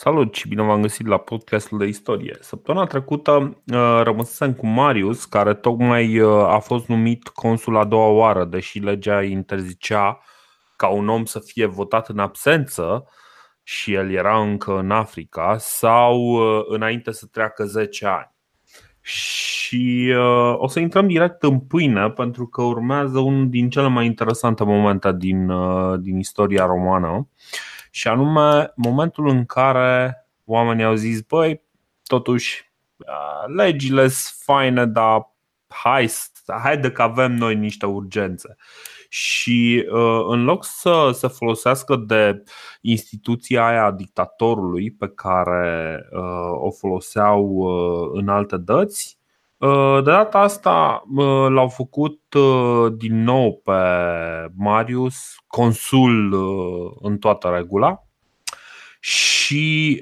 Salut și bine v-am găsit la podcastul de istorie. Săptămâna trecută uh, rămăsesem cu Marius, care tocmai uh, a fost numit consul a doua oară, deși legea interzicea ca un om să fie votat în absență și el era încă în Africa sau uh, înainte să treacă 10 ani. Și uh, o să intrăm direct în pâine pentru că urmează unul din cele mai interesante momente din, uh, din istoria romană. Uh, și anume momentul în care oamenii au zis, băi, totuși, legile sunt faine, dar hai, haide că avem noi niște urgențe. Și uh, în loc să se folosească de instituția aia a dictatorului pe care uh, o foloseau uh, în alte dăți, de data asta l-au făcut din nou pe Marius consul în toată regula și,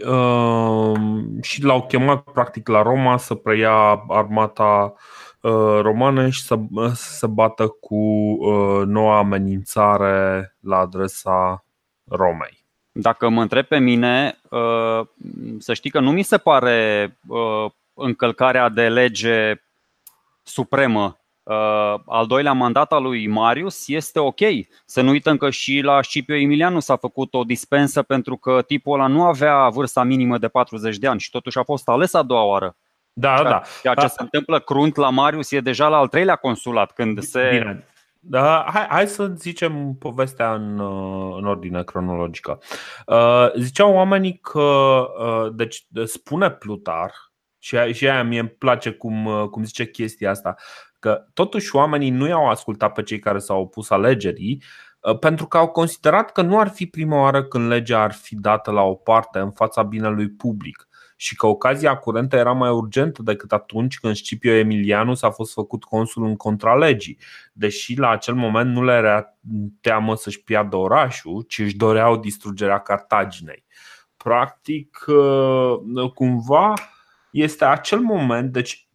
și l-au chemat practic la Roma să preia armata romană și să, să bată cu noua amenințare la adresa Romei. Dacă mă întreb pe mine, să știi că nu mi se pare încălcarea de lege supremă Uh, al doilea mandat al lui Marius este ok. Să nu uităm că și la Scipio Emilianu s-a făcut o dispensă pentru că tipul ăla nu avea vârsta minimă de 40 de ani și totuși a fost ales a doua oară. Da, ceea, da. Ceea ce da. se întâmplă crunt la Marius e deja la al treilea consulat când se. Bine. Da, hai, hai să zicem povestea în, în ordine cronologică. Uh, ziceau oamenii că, uh, deci spune Plutar, și, și aia mie îmi place cum, uh, cum zice chestia asta, că totuși oamenii nu i-au ascultat pe cei care s-au opus alegerii uh, pentru că au considerat că nu ar fi prima oară când legea ar fi dată la o parte în fața binelui public și că ocazia curentă era mai urgentă decât atunci când Scipio Emilianus a fost făcut consul în contralegii, deși la acel moment nu le era teamă să-și piardă orașul, ci își doreau distrugerea Cartaginei. Practic, uh, cumva, este acel moment, deci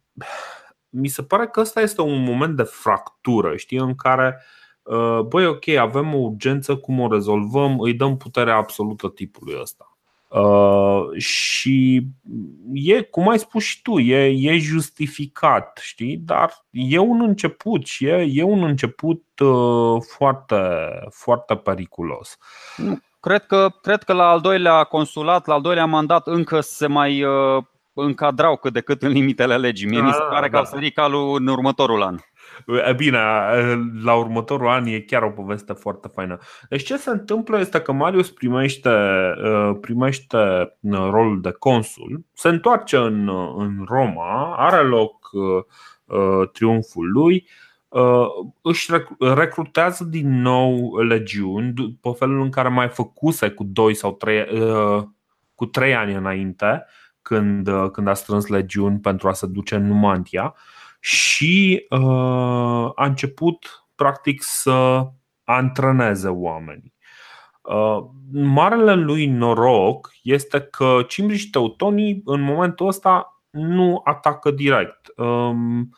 mi se pare că ăsta este un moment de fractură, știi, în care uh, băi, ok, avem o urgență, cum o rezolvăm, îi dăm puterea absolută tipului ăsta. Uh, și e, cum ai spus și tu, e, e justificat, știi? Dar e un început și e, e un început uh, foarte, foarte periculos. Cred că, cred că la al doilea consulat, la al doilea mandat, încă se mai uh, încadrau cât de cât în limitele legii. Mie da, mi se pare da. că au sărit calul în următorul an. Bine, la următorul an e chiar o poveste foarte faină. Deci ce se întâmplă este că Marius primește, primește rolul de consul, se întoarce în, în Roma, are loc triumful lui, își recrutează din nou legiuni pe felul în care mai făcuse cu 2 sau 3 cu 3 ani înainte când, uh, când a strâns legiuni pentru a se duce în Numantia și uh, a început practic să antreneze oamenii. Uh, marele lui noroc este că cimbrii și teutonii în momentul ăsta nu atacă direct. Um,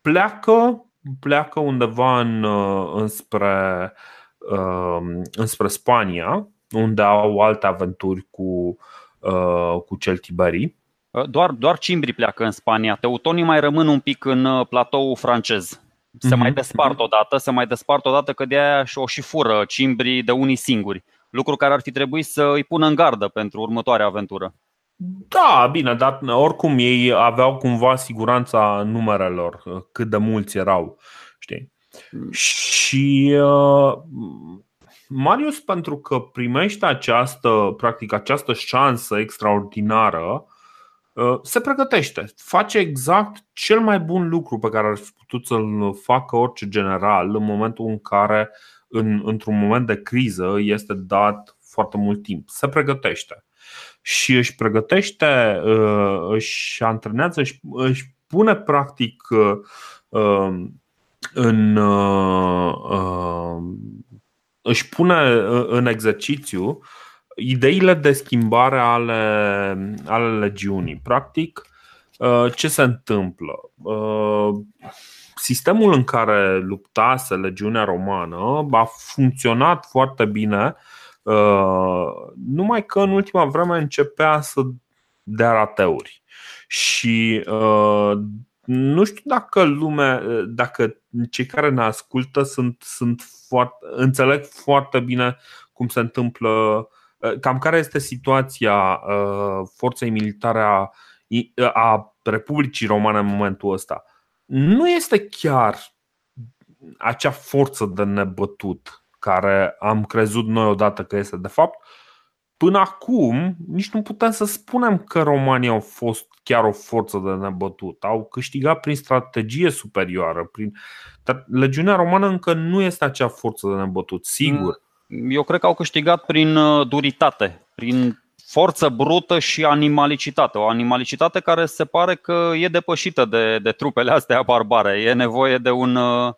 pleacă, pleacă undeva în, uh, înspre, um, înspre Spania, unde au alte aventuri cu Uh, cu celtibarii. Uh, doar, doar cimbrii pleacă în Spania. Teutonii mai rămân un pic în uh, platoul francez. Se mm-hmm. mai mhm. despart odată, se mai despart odată că de aia o și fură cimbrii de unii singuri. Lucru care ar fi trebuit să îi pună în gardă pentru următoarea aventură. Da, bine, dar oricum ei aveau cumva siguranța numerelor, cât de mulți erau, știi? Mm. Și uh, Marius, pentru că primește această, practic, această șansă extraordinară, uh, se pregătește. Face exact cel mai bun lucru pe care ar fi putut să-l facă orice general în momentul în care, în, într-un moment de criză, este dat foarte mult timp. Se pregătește. Și își pregătește, uh, își antrenează, își, își pune practic uh, în își pune uh, în exercițiu ideile de schimbare ale, ale legiunii. Practic, uh, ce se întâmplă? Uh, sistemul în care luptase legiunea romană a funcționat foarte bine Numai că în ultima vreme începea să dea rateuri. Și nu știu dacă lumea, dacă cei care ne ascultă sunt, sunt foarte, înțeleg foarte bine cum se întâmplă, cam care este situația forței militare a, a Republicii Romane în momentul ăsta. Nu este chiar acea forță de nebătut care am crezut noi odată că este de fapt. Până acum, nici nu putem să spunem că romanii au fost chiar o forță de nebătut. Au câștigat prin strategie superioară. Prin... Dar legiunea romană încă nu este acea forță de nebătut, sigur. Mm, eu cred că au câștigat prin uh, duritate, prin forță brută și animalicitate. O animalicitate care se pare că e depășită de, de trupele astea barbare. E nevoie de un, uh,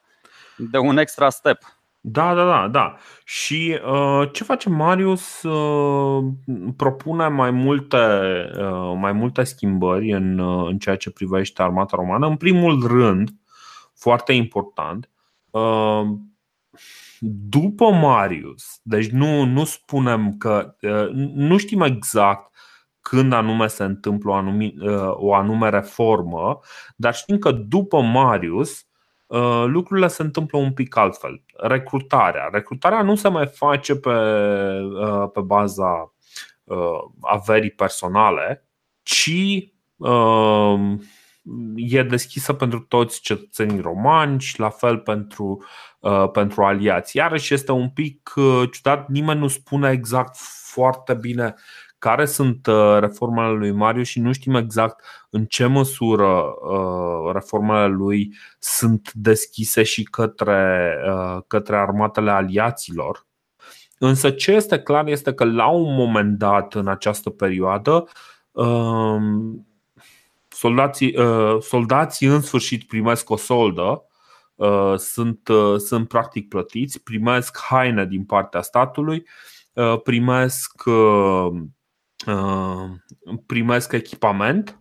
de un extra step. Da, da, da, da. Și uh, ce face Marius? Uh, propune mai multe, uh, mai multe schimbări în, uh, în ceea ce privește armata romană. În primul rând, foarte important, uh, după Marius, deci nu, nu spunem că uh, nu știm exact când anume se întâmplă o anume, uh, o anume reformă, dar știm că după Marius Uh, lucrurile se întâmplă un pic altfel. Recrutarea. Recrutarea nu se mai face pe, uh, pe baza uh, averii personale, ci e deschisă pentru toți cetățenii romani și la fel pentru, pentru aliați. Iarăși este un pic ciudat, nimeni nu spune exact foarte bine care sunt uh, reformele lui Marius și nu știm exact în ce măsură uh, reformele lui sunt deschise și către, uh, către armatele aliaților. Însă ce este clar este că la un moment dat în această perioadă um, soldații, soldații în sfârșit primesc o soldă sunt, sunt practic plătiți, primesc haine din partea statului, primesc Uh, primesc echipament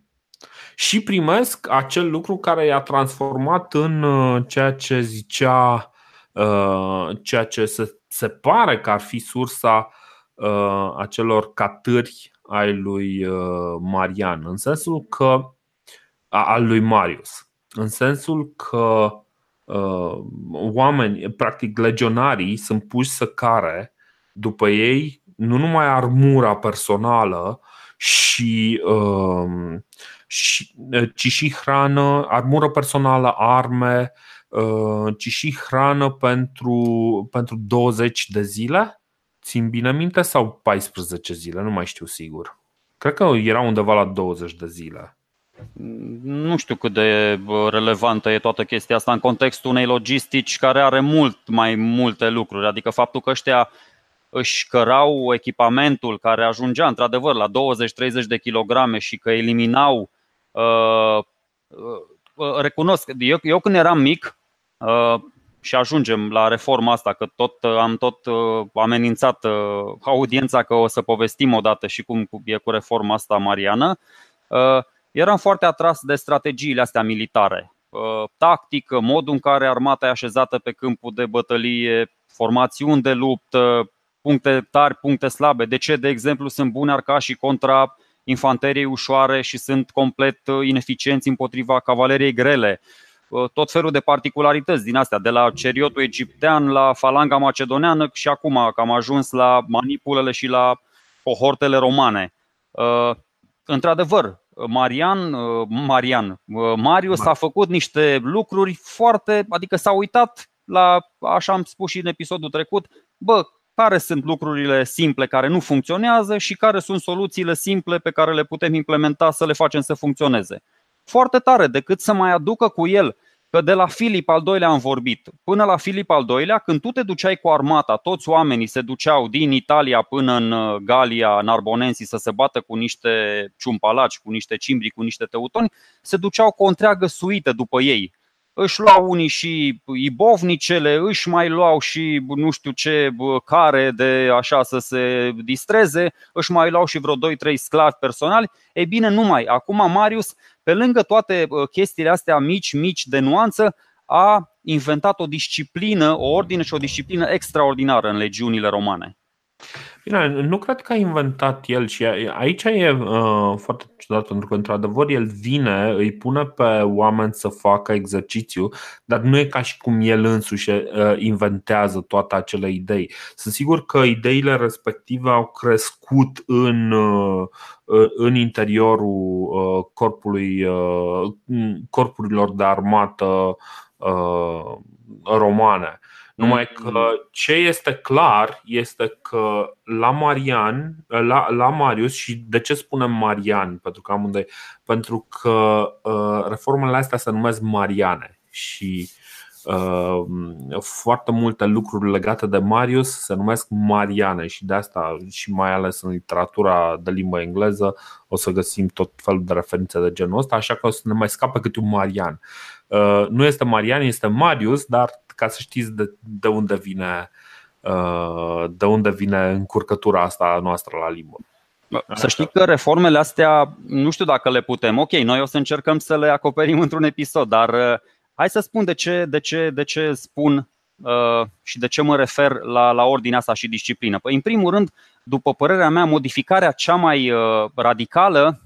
și primesc acel lucru care i-a transformat în uh, ceea ce zicea, uh, ceea ce se, se pare că ar fi sursa acelor catâri ai lui Marian, în sensul că al lui Marius, în sensul că oameni, practic legionarii, sunt puși să care după ei nu numai armura personală, și, uh, și, ci și hrană, armură personală, arme, uh, ci și hrană pentru, pentru 20 de zile. Țin bine minte sau 14 zile, nu mai știu sigur. Cred că era undeva la 20 de zile. Nu știu cât de relevantă e toată chestia asta în contextul unei logistici care are mult mai multe lucruri. Adică faptul că ăștia își cărau echipamentul care ajungea într-adevăr la 20-30 de kilograme și că eliminau. Uh, uh, recunosc, eu, eu când eram mic, uh, și ajungem la reforma asta, că tot am tot amenințat audiența că o să povestim odată și cum e cu reforma asta mariană. Eram foarte atras de strategiile astea militare, tactică, modul în care armata e așezată pe câmpul de bătălie, formațiuni de luptă, puncte tari, puncte slabe. De ce, de exemplu, sunt buni arcașii contra infanteriei ușoare și sunt complet uh, ineficienți împotriva cavaleriei grele? Uh, tot felul de particularități din astea, de la ceriotul egiptean la falanga macedoneană și acum că am ajuns la manipulele și la cohortele romane. Uh, într-adevăr, Marian, Marian, Marius a făcut niște lucruri foarte, adică s-a uitat la, așa am spus și în episodul trecut, bă, care sunt lucrurile simple care nu funcționează și care sunt soluțiile simple pe care le putem implementa să le facem să funcționeze. Foarte tare, decât să mai aducă cu el că de la Filip al doilea am vorbit, până la Filip al doilea, când tu te duceai cu armata, toți oamenii se duceau din Italia până în uh, Galia, în Arbonensi, să se bată cu niște ciumpalaci, cu niște cimbri, cu niște teutoni, se duceau cu o întreagă suită după ei își luau unii și ibovnicele, își mai luau și nu știu ce care de așa să se distreze, își mai luau și vreo 2-3 sclavi personali. Ei bine, nu mai. Acum Marius, pe lângă toate chestiile astea mici, mici de nuanță, a inventat o disciplină, o ordine și o disciplină extraordinară în legiunile romane. Bine, nu cred că a inventat el și aici e uh, foarte ciudat pentru că într-adevăr el vine, îi pune pe oameni să facă exercițiu, dar nu e ca și cum el însuși uh, inventează toate acele idei. Sunt sigur că ideile respective au crescut în, uh, în interiorul uh, corpului, uh, corpurilor de armată uh, romane. Numai că mm. ce este clar este că la Marian, la, la Marius și de ce spunem Marian? Pentru că amândoi, pentru că uh, reformele astea se numesc Mariane și uh, foarte multe lucruri legate de Marius se numesc Mariane și de asta și mai ales în literatura de limbă engleză o să găsim tot felul de referințe de genul ăsta, așa că o să ne mai scape câte un Marian. Uh, nu este Marian, este Marius, dar ca să știți de, de unde vine uh, de unde vine încurcătura asta noastră la limbă. Să știi că reformele astea, nu știu dacă le putem. Ok, noi o să încercăm să le acoperim într-un episod, dar uh, hai să spun de ce, de ce, de ce spun uh, și de ce mă refer la, la ordinea asta și disciplină. Păi, în primul rând, după părerea mea, modificarea cea mai uh, radicală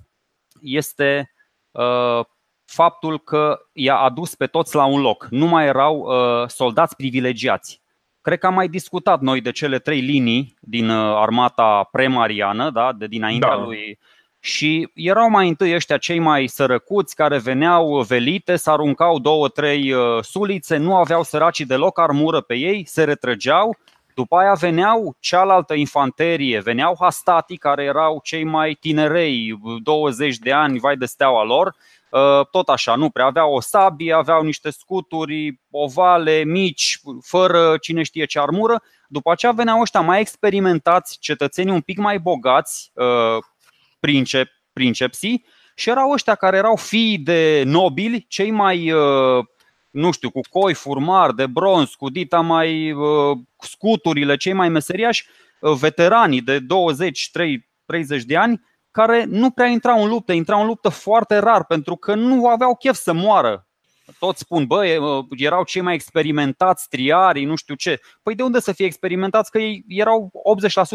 este uh, faptul că i-a adus pe toți la un loc. Nu mai erau uh, soldați privilegiați. Cred că am mai discutat noi de cele trei linii din uh, armata premariană, da, de dinaintea da. lui. Și erau mai întâi ăștia cei mai sărăcuți care veneau velite, să aruncau două, trei uh, sulițe, nu aveau săracii deloc armură pe ei, se retrăgeau. După aia veneau cealaltă infanterie, veneau hastatii care erau cei mai tinerei, 20 de ani, vai de steaua lor, Uh, tot așa, nu prea aveau o sabie, aveau niște scuturi ovale, mici, fără cine știe ce armură. După aceea veneau ăștia mai experimentați, cetățenii un pic mai bogați, uh, princep, princepsii, și erau ăștia care erau fii de nobili, cei mai, uh, nu știu, cu coi furmar de bronz, cu dita mai scuturile, cei mai meseriași, veteranii de 20, 30 de ani, care nu prea intrau în luptă, intrau în luptă foarte rar pentru că nu aveau chef să moară. Toți spun, bă, erau cei mai experimentați triari, nu știu ce. Păi de unde să fie experimentați? Că ei erau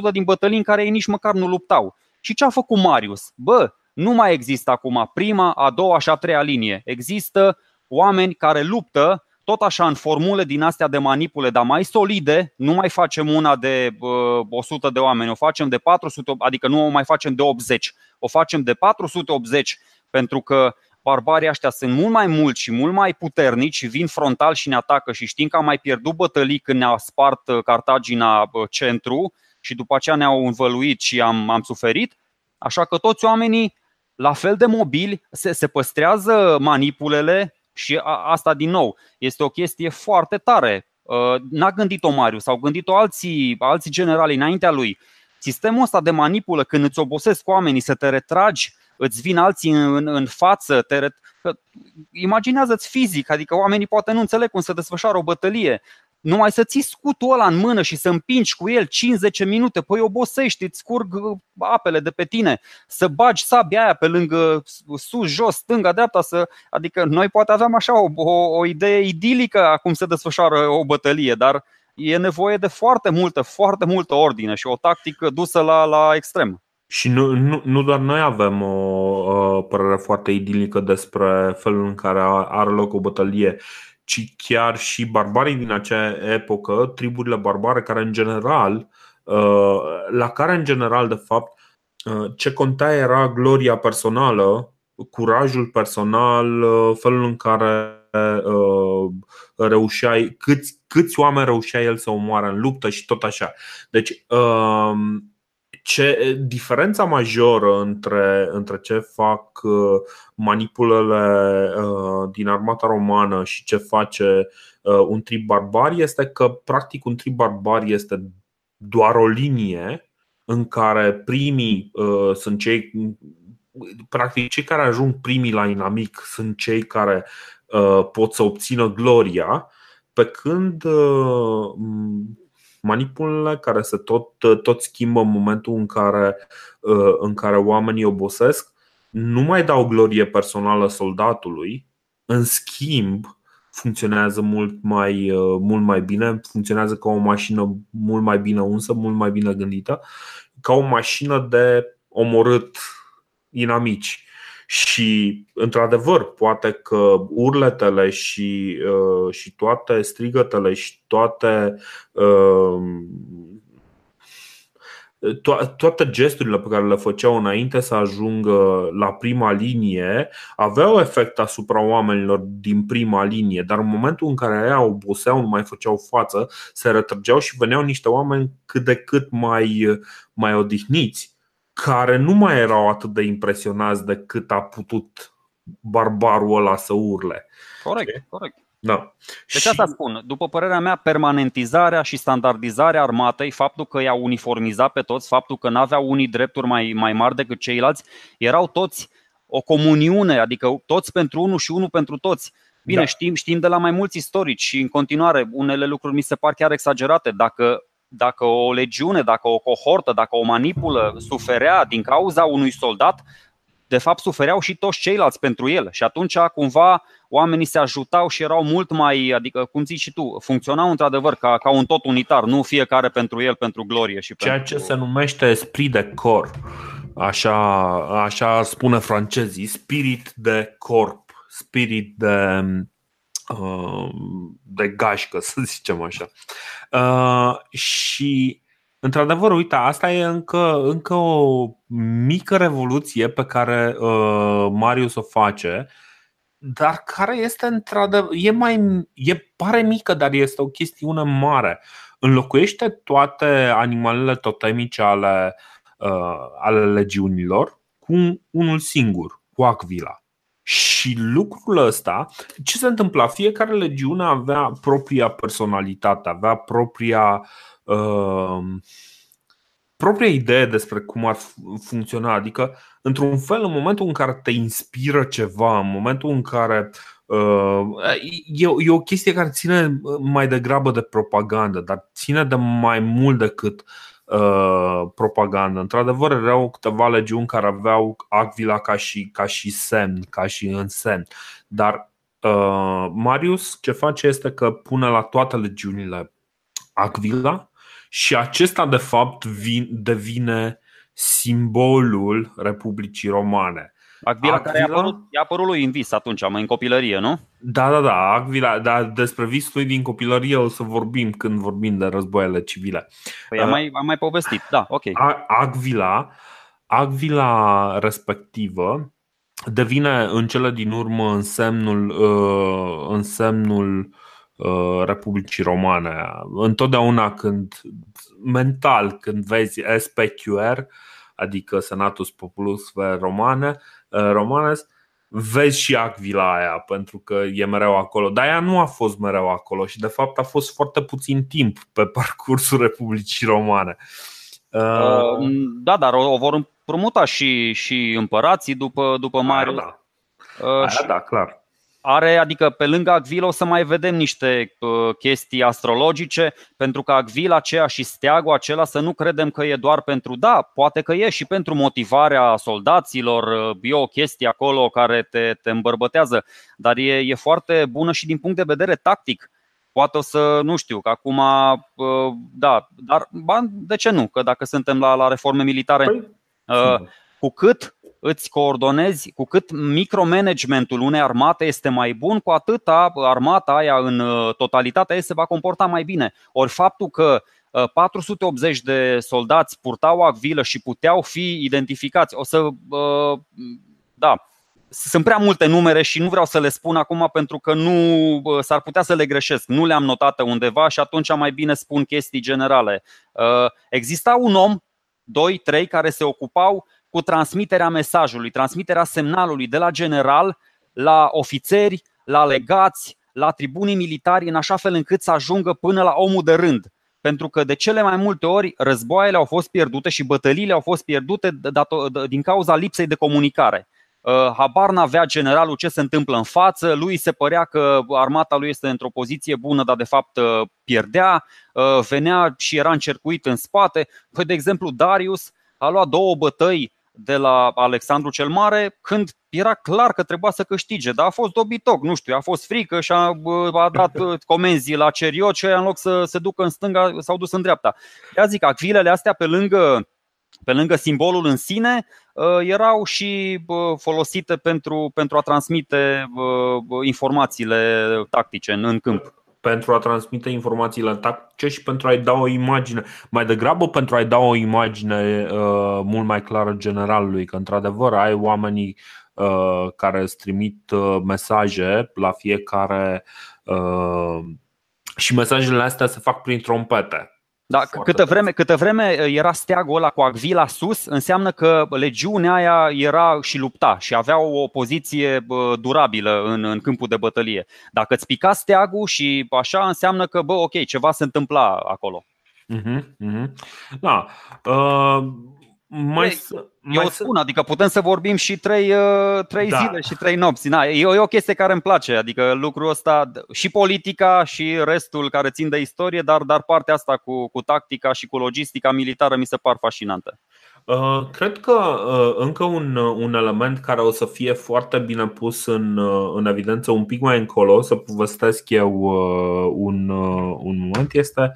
80% din bătălii în care ei nici măcar nu luptau. Și ce a făcut Marius? Bă, nu mai există acum prima, a doua și a treia linie. Există oameni care luptă tot așa în formule din astea de manipule, dar mai solide, nu mai facem una de uh, 100 de oameni, o facem de 400, adică nu o mai facem de 80, o facem de 480 pentru că barbarii ăștia sunt mult mai mulți și mult mai puternici, vin frontal și ne atacă și știm că am mai pierdut bătălii când ne-a spart uh, Cartagina uh, centru și după aceea ne-au învăluit și am, am suferit. Așa că toți oamenii la fel de mobili se, se păstrează manipulele și a, asta, din nou, este o chestie foarte tare. Uh, n-a gândit-o Marius, au gândit-o alții, alții generali înaintea lui. Sistemul ăsta de manipulă, când îți obosesc oamenii să te retragi, îți vin alții în, în față, te ret... imaginează-ți fizic, adică oamenii poate nu înțeleg cum să desfășoară o bătălie numai să ții scutul ăla în mână și să împingi cu el 5-10 minute, păi obosești, îți curg uh, apele de pe tine, să bagi sabia aia pe lângă sus, jos, stânga, dreapta, să, adică noi poate aveam așa o, o, o idee idilică a cum se desfășoară o bătălie, dar e nevoie de foarte multă, foarte multă ordine și o tactică dusă la, la extrem. Și nu, nu, nu doar noi avem o o părere foarte idilică despre felul în care are loc o bătălie ci chiar și barbarii din acea epocă, triburile barbare care în general, uh, la care în general de fapt uh, ce conta era gloria personală, curajul personal, uh, felul în care reușeai, câți, câți oameni reușea el să omoare în luptă și tot așa. Deci ce, diferența majoră între, între ce fac uh, manipulele uh, din armata romană și ce face uh, un trib barbar este că, practic, un trib barbar este doar o linie în care primii sunt cei practic cei care ajung primii la inamic sunt cei care pot să obțină gloria, pe când manipulele care se tot, tot schimbă în momentul în care, uh, în care oamenii obosesc, nu mai dau glorie personală soldatului, în schimb, funcționează mult mai, mult mai bine, funcționează ca o mașină mult mai bine unsă, mult mai bine gândită, ca o mașină de omorât inamici. Și, într-adevăr, poate că urletele și, uh, și toate strigătele și toate uh, to- toate gesturile pe care le făceau înainte să ajungă la prima linie aveau efect asupra oamenilor din prima linie, dar în momentul în care aia oboseau, nu mai făceau față, se retrăgeau și veneau niște oameni cât de cât mai, mai odihniți care nu mai erau atât de impresionați de cât a putut barbarul ăla să urle. Corect, corect. Da. Deci asta spun. După părerea mea, permanentizarea și standardizarea armatei, faptul că i-au uniformizat pe toți, faptul că n-aveau unii drepturi mai, mai mari decât ceilalți, erau toți o comuniune, adică toți pentru unul și unul pentru toți. Bine, da. știm, știm de la mai mulți istorici și în continuare unele lucruri mi se par chiar exagerate. Dacă dacă o legiune, dacă o cohortă, dacă o manipulă suferea din cauza unui soldat, de fapt sufereau și toți ceilalți pentru el. Și atunci cumva oamenii se ajutau și erau mult mai, adică cum zici și tu, funcționau într-adevăr ca, ca un tot unitar, nu fiecare pentru el, pentru glorie și Ceea pentru... ce se numește esprit de cor, așa, așa spune francezii, spirit de corp, spirit de Uh, de gașcă, să zicem așa. Uh, și Într-adevăr, uite, asta e încă, încă o mică revoluție pe care uh, Marius o face, dar care este într-adevăr, e mai, e, pare mică, dar este o chestiune mare. Înlocuiește toate animalele totemice ale, uh, ale legiunilor cu unul singur, cu Aquila. Și lucrul ăsta, ce se întâmpla? Fiecare legiune avea propria personalitate, avea propria, uh, propria idee despre cum ar funcționa. Adică, într-un fel, în momentul în care te inspiră ceva, în momentul în care Uh, e, e o chestie care ține mai degrabă de propagandă, dar ține de mai mult decât Uh, propagandă. Într-adevăr, erau câteva legiuni care aveau Aquila ca și, ca și semn, ca și însemn. Dar uh, Marius ce face este că pune la toate legiunile Aquila și acesta de fapt vin, devine simbolul Republicii Romane. Agvila, Agvila care i-a apărut, i-a apărut lui în vis atunci, mai în copilărie, nu? Da, da, da, Agvila, dar despre visul din copilărie o să vorbim când vorbim de războaiele civile. Păi am, uh, mai, am mai povestit, da, ok. Agvila, Agvila respectivă devine în cele din urmă însemnul, uh, însemnul uh, Republicii Romane. Întotdeauna când mental, când vezi SPQR, adică Senatus Populus Romane, Uh, Romanes, vezi și Acvila aia, pentru că e mereu acolo. Dar ea nu a fost mereu acolo și de fapt a fost foarte puțin timp pe parcursul Republicii Romane. Uh, uh da, dar o, vor împrumuta și, și împărații după, după Marius. Da. Aia, și... da, clar are, adică pe lângă Agvila o să mai vedem niște uh, chestii astrologice, pentru că Agvila aceea și steagul acela să nu credem că e doar pentru, da, poate că e și pentru motivarea soldaților, uh, e o chestie acolo care te, te îmbărbătează, dar e, e foarte bună și din punct de vedere tactic. Poate o să, nu știu, că acum, uh, da, dar de ce nu? Că dacă suntem la, la reforme militare, păi, uh, cu cât îți coordonezi, cu cât micromanagementul unei armate este mai bun, cu atât armata aia în uh, totalitatea ei se va comporta mai bine. Ori faptul că 480 uh, de soldați purtau acvilă și puteau fi identificați, o să. Uh, da, sunt prea multe numere și nu vreau să le spun acum pentru că nu s-ar putea să le greșesc. Nu le-am notat undeva și atunci mai bine spun chestii generale. Exista un om, doi, trei, care se ocupau cu transmiterea mesajului, transmiterea semnalului de la general la ofițeri, la legați, la tribunii militari, în așa fel încât să ajungă până la omul de rând. Pentru că de cele mai multe ori războaiele au fost pierdute și bătăliile au fost pierdute din cauza lipsei de comunicare. Uh, habar n-avea generalul ce se întâmplă în față, lui se părea că armata lui este într-o poziție bună, dar de fapt uh, pierdea, uh, venea și era încercuit în spate. Păi, de exemplu, Darius a luat două bătăi de la Alexandru cel Mare când era clar că trebuia să câștige, dar a fost dobitoc, nu știu, a fost frică și a, a dat comenzi la Ceriot și în loc să se ducă în stânga s-au dus în dreapta. Ia zic, acvilele astea pe lângă pe lângă simbolul în sine, erau și folosite pentru, pentru a transmite informațiile tactice în, în câmp pentru a transmite informațiile tactice și pentru a-i da o imagine, mai degrabă pentru a-i da o imagine uh, mult mai clară generalului, că într-adevăr ai oamenii uh, care îți trimit uh, mesaje la fiecare uh, și mesajele astea se fac prin trompete. Da, câtă vreme, câtă vreme uh, era steagul ăla cu Agvila sus, înseamnă că legiunea aia era și lupta și avea o poziție durabilă în, în câmpul de bătălie. Dacă îți pica steagul și așa, înseamnă că, bă, ok, ceva se întâmpla acolo. Uh-huh, uh-huh. Da. Uh, mai, Ei, mai eu spun, adică putem să vorbim și trei, uh, trei da. zile și trei nopți. Na, e, o, e o chestie care îmi place, adică lucrul ăsta, și politica și restul care țin de istorie, dar, dar partea asta cu, cu tactica și cu logistica militară mi se par fascinantă. Uh, cred că uh, încă un, un element care o să fie foarte bine pus în, în evidență un pic mai încolo, o să povestesc eu un, un moment, este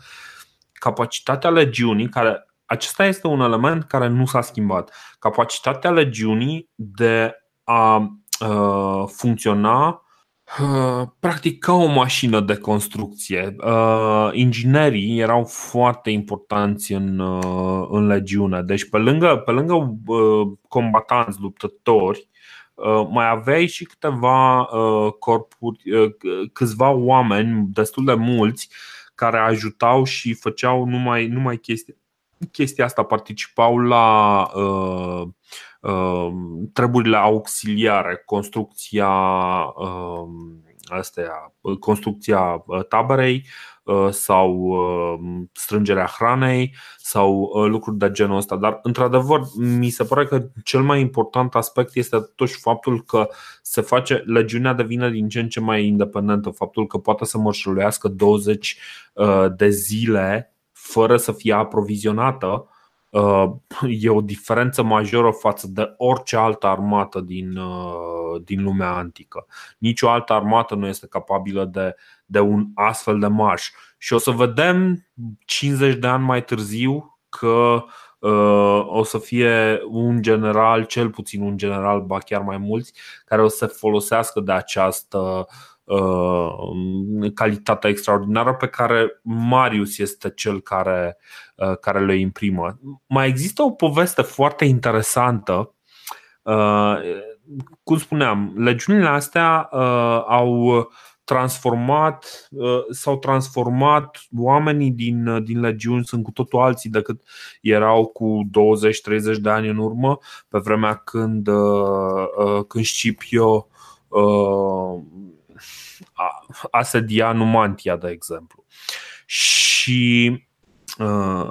capacitatea legiunii care acesta este un element care nu s-a schimbat. Capacitatea legiunii de a uh, funcționa uh, practic ca o mașină de construcție. Uh, inginerii erau foarte importanți în, uh, în legiune. Deci, pe lângă, pe lângă uh, combatanți, luptători, uh, mai aveai și câteva uh, corpuri, uh, câțiva oameni, destul de mulți, care ajutau și făceau numai, numai chestii chestia asta participau la uh, uh, treburile auxiliare, construcția uh, astea, construcția uh, taberei uh, sau uh, strângerea hranei sau lucruri de genul ăsta. Dar, într-adevăr, mi se pare că cel mai important aspect este totuși faptul că se face, legiunea devine din ce în ce mai independentă, faptul că poate să mărșăluiască 20 de zile fără să fie aprovizionată uh, e o diferență majoră față de orice altă armată din, uh, din lumea antică. Nici o altă armată nu este capabilă de, de un astfel de marș. Și o să vedem 50 de ani mai târziu că uh, o să fie un general, cel puțin un general, ba chiar mai mulți, care o să folosească de această uh, Uh, calitatea extraordinară pe care Marius este cel care, uh, care le imprimă. Mai există o poveste foarte interesantă. Uh, cum spuneam, legiunile astea au transformat, s-au transformat oamenii din, din legiuni sunt cu totul alții decât erau cu 20-30 de ani în urmă, pe vremea când, când Scipio asedia Numantia, de exemplu. Și uh,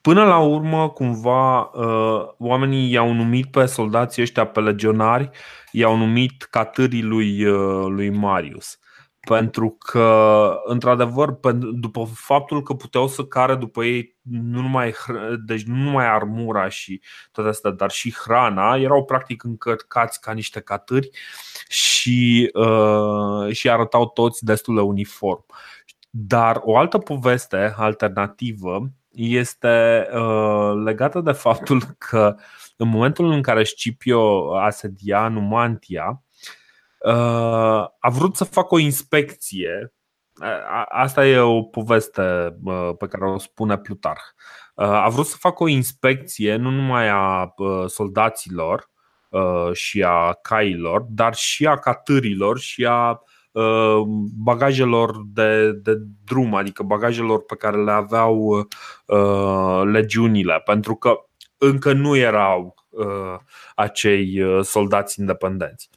până la urmă, cumva, uh, oamenii i-au numit pe soldații ăștia, pe legionari, i-au numit catârii lui, uh, lui Marius pentru că, într-adevăr, după faptul că puteau să care după ei nu numai, deci nu numai armura și toate astea, dar și hrana, erau practic încărcați ca niște catâri și, uh, și arătau toți destul de uniform. Dar o altă poveste alternativă este uh, legată de faptul că în momentul în care Scipio asedia Numantia, Uh, a vrut să facă o inspecție. Asta e o poveste pe care o spune Plutarh. Uh, a vrut să facă o inspecție nu numai a uh, soldaților și a cailor, dar și a catârilor și a bagajelor de, de drum, adică bagajelor pe care le aveau legiunile, pentru că încă nu erau acei soldați independenți.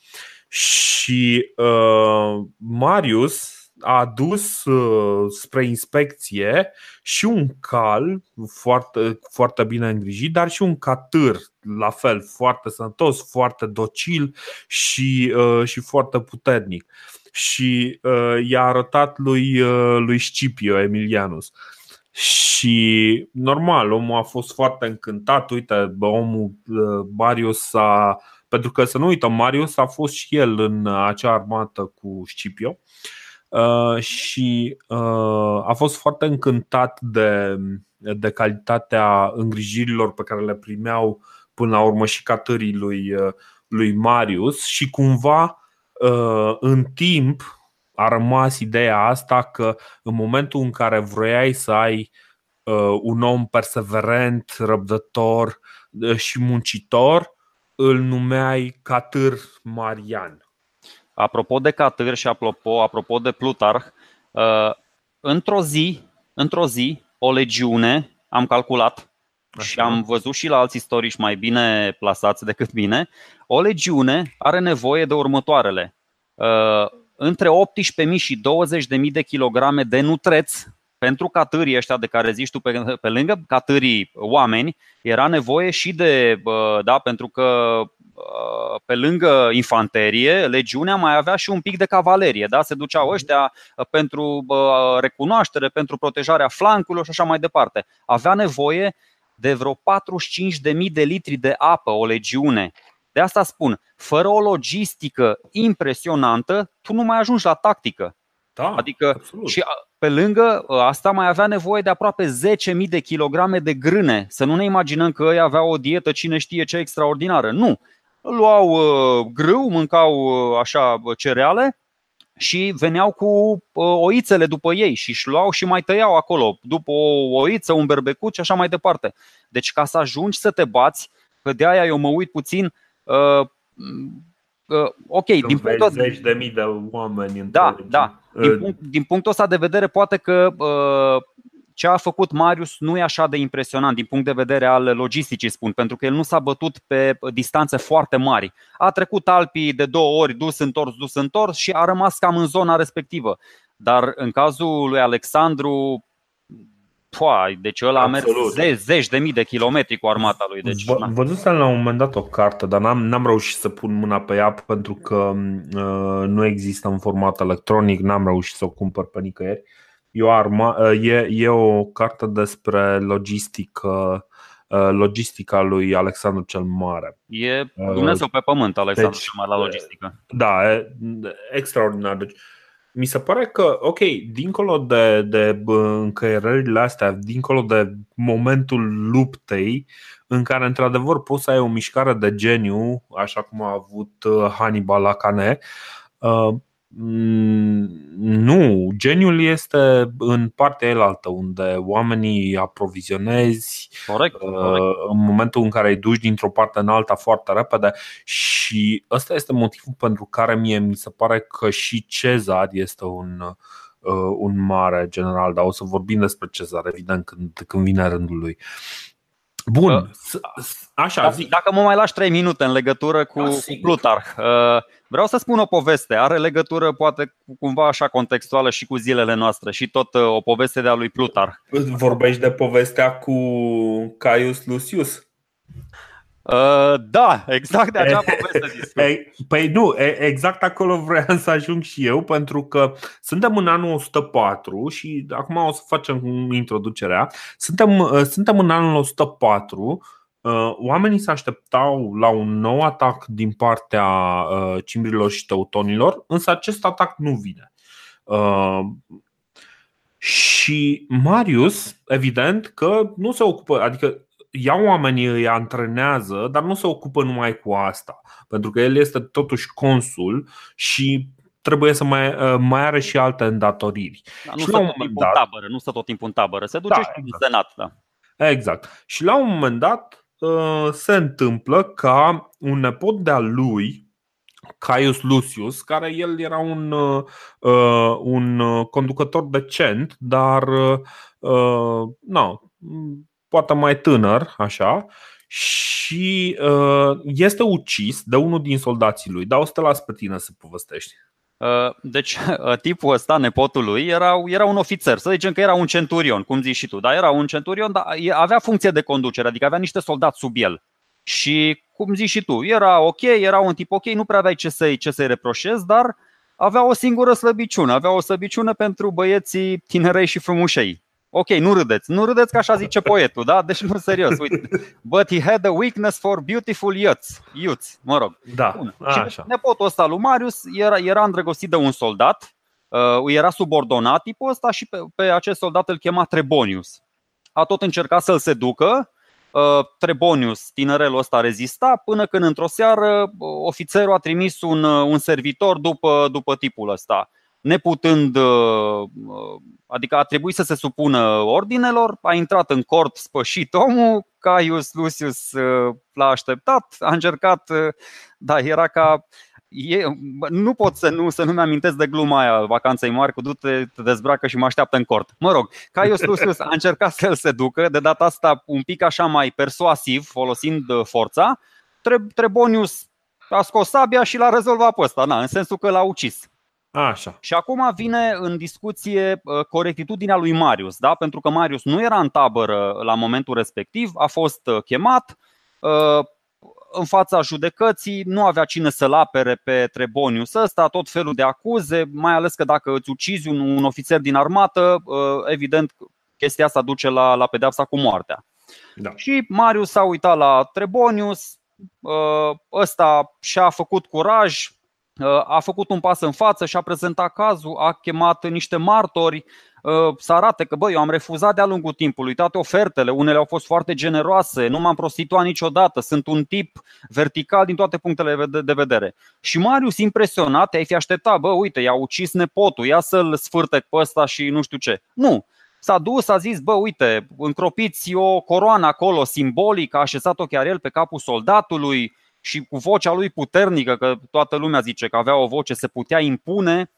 Și uh, Marius a adus uh, spre inspecție și un cal foarte, foarte bine îngrijit, dar și un catâr, la fel, foarte sănătos, foarte docil și, uh, și foarte puternic. Și uh, i-a arătat lui, uh, lui Scipio Emilianus. Și normal, omul a fost foarte încântat. Uite, omul Marius a. Pentru că să nu uităm, Marius a fost și el în acea armată cu Scipio și a fost foarte încântat de, de calitatea îngrijirilor pe care le primeau până la urmă și catării lui, lui Marius și cumva în timp a rămas ideea asta că în momentul în care vroiai să ai uh, un om perseverent, răbdător uh, și muncitor, îl numeai Catâr Marian. Apropo de Catâr și apropo, apropo de Plutarh, uh, într-o zi, într-o zi, o legiune, am calculat Așa. și am văzut și la alți istorici mai bine plasați decât mine, o legiune are nevoie de următoarele între 18.000 și 20.000 de kilograme de nutreți pentru catârii ăștia de care zici tu pe, pe lângă catârii oameni, era nevoie și de, da, pentru că pe lângă infanterie, legiunea mai avea și un pic de cavalerie, da? se duceau ăștia pentru recunoaștere, pentru protejarea flancurilor și așa mai departe. Avea nevoie de vreo 45.000 de litri de apă o legiune de asta spun, fără o logistică impresionantă, tu nu mai ajungi la tactică. Da, adică absolut. și pe lângă ă, asta mai avea nevoie de aproape 10.000 de kilograme de grâne. Să nu ne imaginăm că ei aveau o dietă cine știe ce extraordinară. Nu. Luau uh, grâu, mâncau uh, așa cereale și veneau cu uh, oițele după ei și își luau și mai tăiau acolo, după o oiță, un berbecut și așa mai departe. Deci ca să ajungi să te bați, că de aia eu mă uit puțin Uh, uh, ok, Când din punctul zeci de mii de oameni Da, da. Din, punct, din punctul ăsta de vedere, poate că uh, ce a făcut Marius nu e așa de impresionant din punct de vedere al logisticii, spun, pentru că el nu s-a bătut pe distanțe foarte mari. A trecut Alpii de două ori, dus întors, dus întors și a rămas cam în zona respectivă. Dar în cazul lui Alexandru, Pua, deci ăla Absolut. a mers zeci, zeci de mii de kilometri cu armata lui. Deci, v- văzusem la un moment dat o carte, dar n-am, n-am reușit să pun mâna pe ea pentru că uh, nu există în format electronic, n-am reușit să o cumpăr pe nicăieri. E o, arma, uh, e, e o carte despre logistică uh, logistica lui Alexandru cel Mare. E Dumnezeu pe pământ, Alexandru deci, cel Mare la logistică. Da, e extraordinar. Deci, mi se pare că, ok, dincolo de, de încăierările astea, dincolo de momentul luptei, în care într-adevăr poți să ai o mișcare de geniu, așa cum a avut uh, Hannibal la Cane, uh, Mm, nu, geniul este în partea elaltă, unde oamenii aprovizionezi corect, uh, corect. în momentul în care îi duci dintr-o parte în alta foarte repede și ăsta este motivul pentru care mie mi se pare că și Cezar este un, uh, un mare general, dar o să vorbim despre Cezar, evident, când, când vine rândul lui. Bun, așa, da, zic. Dacă mă mai lași 3 minute în legătură cu, da, cu Plutarh, uh, vreau să spun o poveste. Are legătură, poate, cumva așa contextuală și cu zilele noastre și tot uh, o poveste de-a lui Plutarh. Vorbești de povestea cu Caius Lucius? Uh, da, exact de acea poveste Păi nu, exact acolo vreau să ajung și eu Pentru că suntem în anul 104 Și acum o să facem introducerea. Suntem, uh, suntem în anul 104 uh, Oamenii se așteptau la un nou atac din partea cimbrilor și teutonilor Însă acest atac nu vine. Și Marius, evident că nu se ocupă, adică iau oamenii, îi antrenează, dar nu se ocupă numai cu asta, pentru că el este totuși consul și trebuie să mai, uh, mai are și alte îndatoriri. Da, nu și stă tot timpul dat, în tabără, nu stă tot timpul în tabără, se duce da, și exact. în senat. Da. Exact. Și la un moment dat uh, se întâmplă ca un nepot de-al lui, Caius Lucius, care el era un, uh, un conducător decent, dar uh, no, poate mai tânăr, așa, și uh, este ucis de unul din soldații lui. Dar o să te las pe tine să povestești. Uh, deci, uh, tipul ăsta, nepotul lui, era, era un ofițer. Să zicem că era un centurion, cum zici și tu. Dar era un centurion, dar avea funcție de conducere, adică avea niște soldați sub el. Și, cum zici și tu, era ok, era un tip ok, nu prea aveai ce să-i, ce să-i reproșezi, dar avea o singură slăbiciune. Avea o slăbiciune pentru băieții tinerei și frumușei. Ok, nu râdeți. Nu râdeți că așa zice poetul, da? Deci nu serios. Uite. But he had a weakness for beautiful youths. Youths, mă rog. Da, Bun. așa. nepotul ăsta lui Marius era, era îndrăgostit de un soldat, uh, era subordonat tipul ăsta și pe, pe acest soldat îl chema Trebonius. A tot încercat să-l seducă, uh, Trebonius, tinerelul ăsta, rezista până când într-o seară uh, ofițerul a trimis un, uh, un servitor după, după tipul ăsta neputând, uh, uh, adică a trebuit să se supună ordinelor, a intrat în cort spășit omul, Caius Lucius uh, l-a așteptat, a încercat, da, era ca E, nu pot să nu, să nu-mi amintesc de gluma aia vacanței mari cu du-te, te dezbracă și mă așteaptă în cort. Mă rog, Caius Lucius a încercat să-l seducă, de data asta un pic așa mai persuasiv, folosind forța. Trebonius a scos sabia și l-a rezolvat pe ăsta, na, în sensul că l-a ucis. Așa. Și acum vine în discuție uh, corectitudinea lui Marius, da? pentru că Marius nu era în tabără la momentul respectiv, a fost uh, chemat uh, în fața judecății, nu avea cine să-l apere pe Trebonius ăsta, tot felul de acuze, mai ales că dacă îți ucizi un, un ofițer din armată, evident chestia asta duce la, la pedeapsa cu moartea. Da. Și Marius s-a uitat la Trebonius, ăsta și-a făcut curaj, a făcut un pas în față și a prezentat cazul, a chemat niște martori uh, să arate că băi, eu am refuzat de-a lungul timpului toate ofertele, unele au fost foarte generoase, nu m-am prostituat niciodată, sunt un tip vertical din toate punctele de vedere. Și Marius, impresionat, ai fi așteptat, bă, uite, i-a ucis nepotul, ia să-l sfârte pe ăsta și nu știu ce. Nu, S-a dus, a zis, bă, uite, încropiți o coroană acolo simbolică, a așezat-o chiar el pe capul soldatului, și cu vocea lui puternică, că toată lumea zice că avea o voce, se putea impune,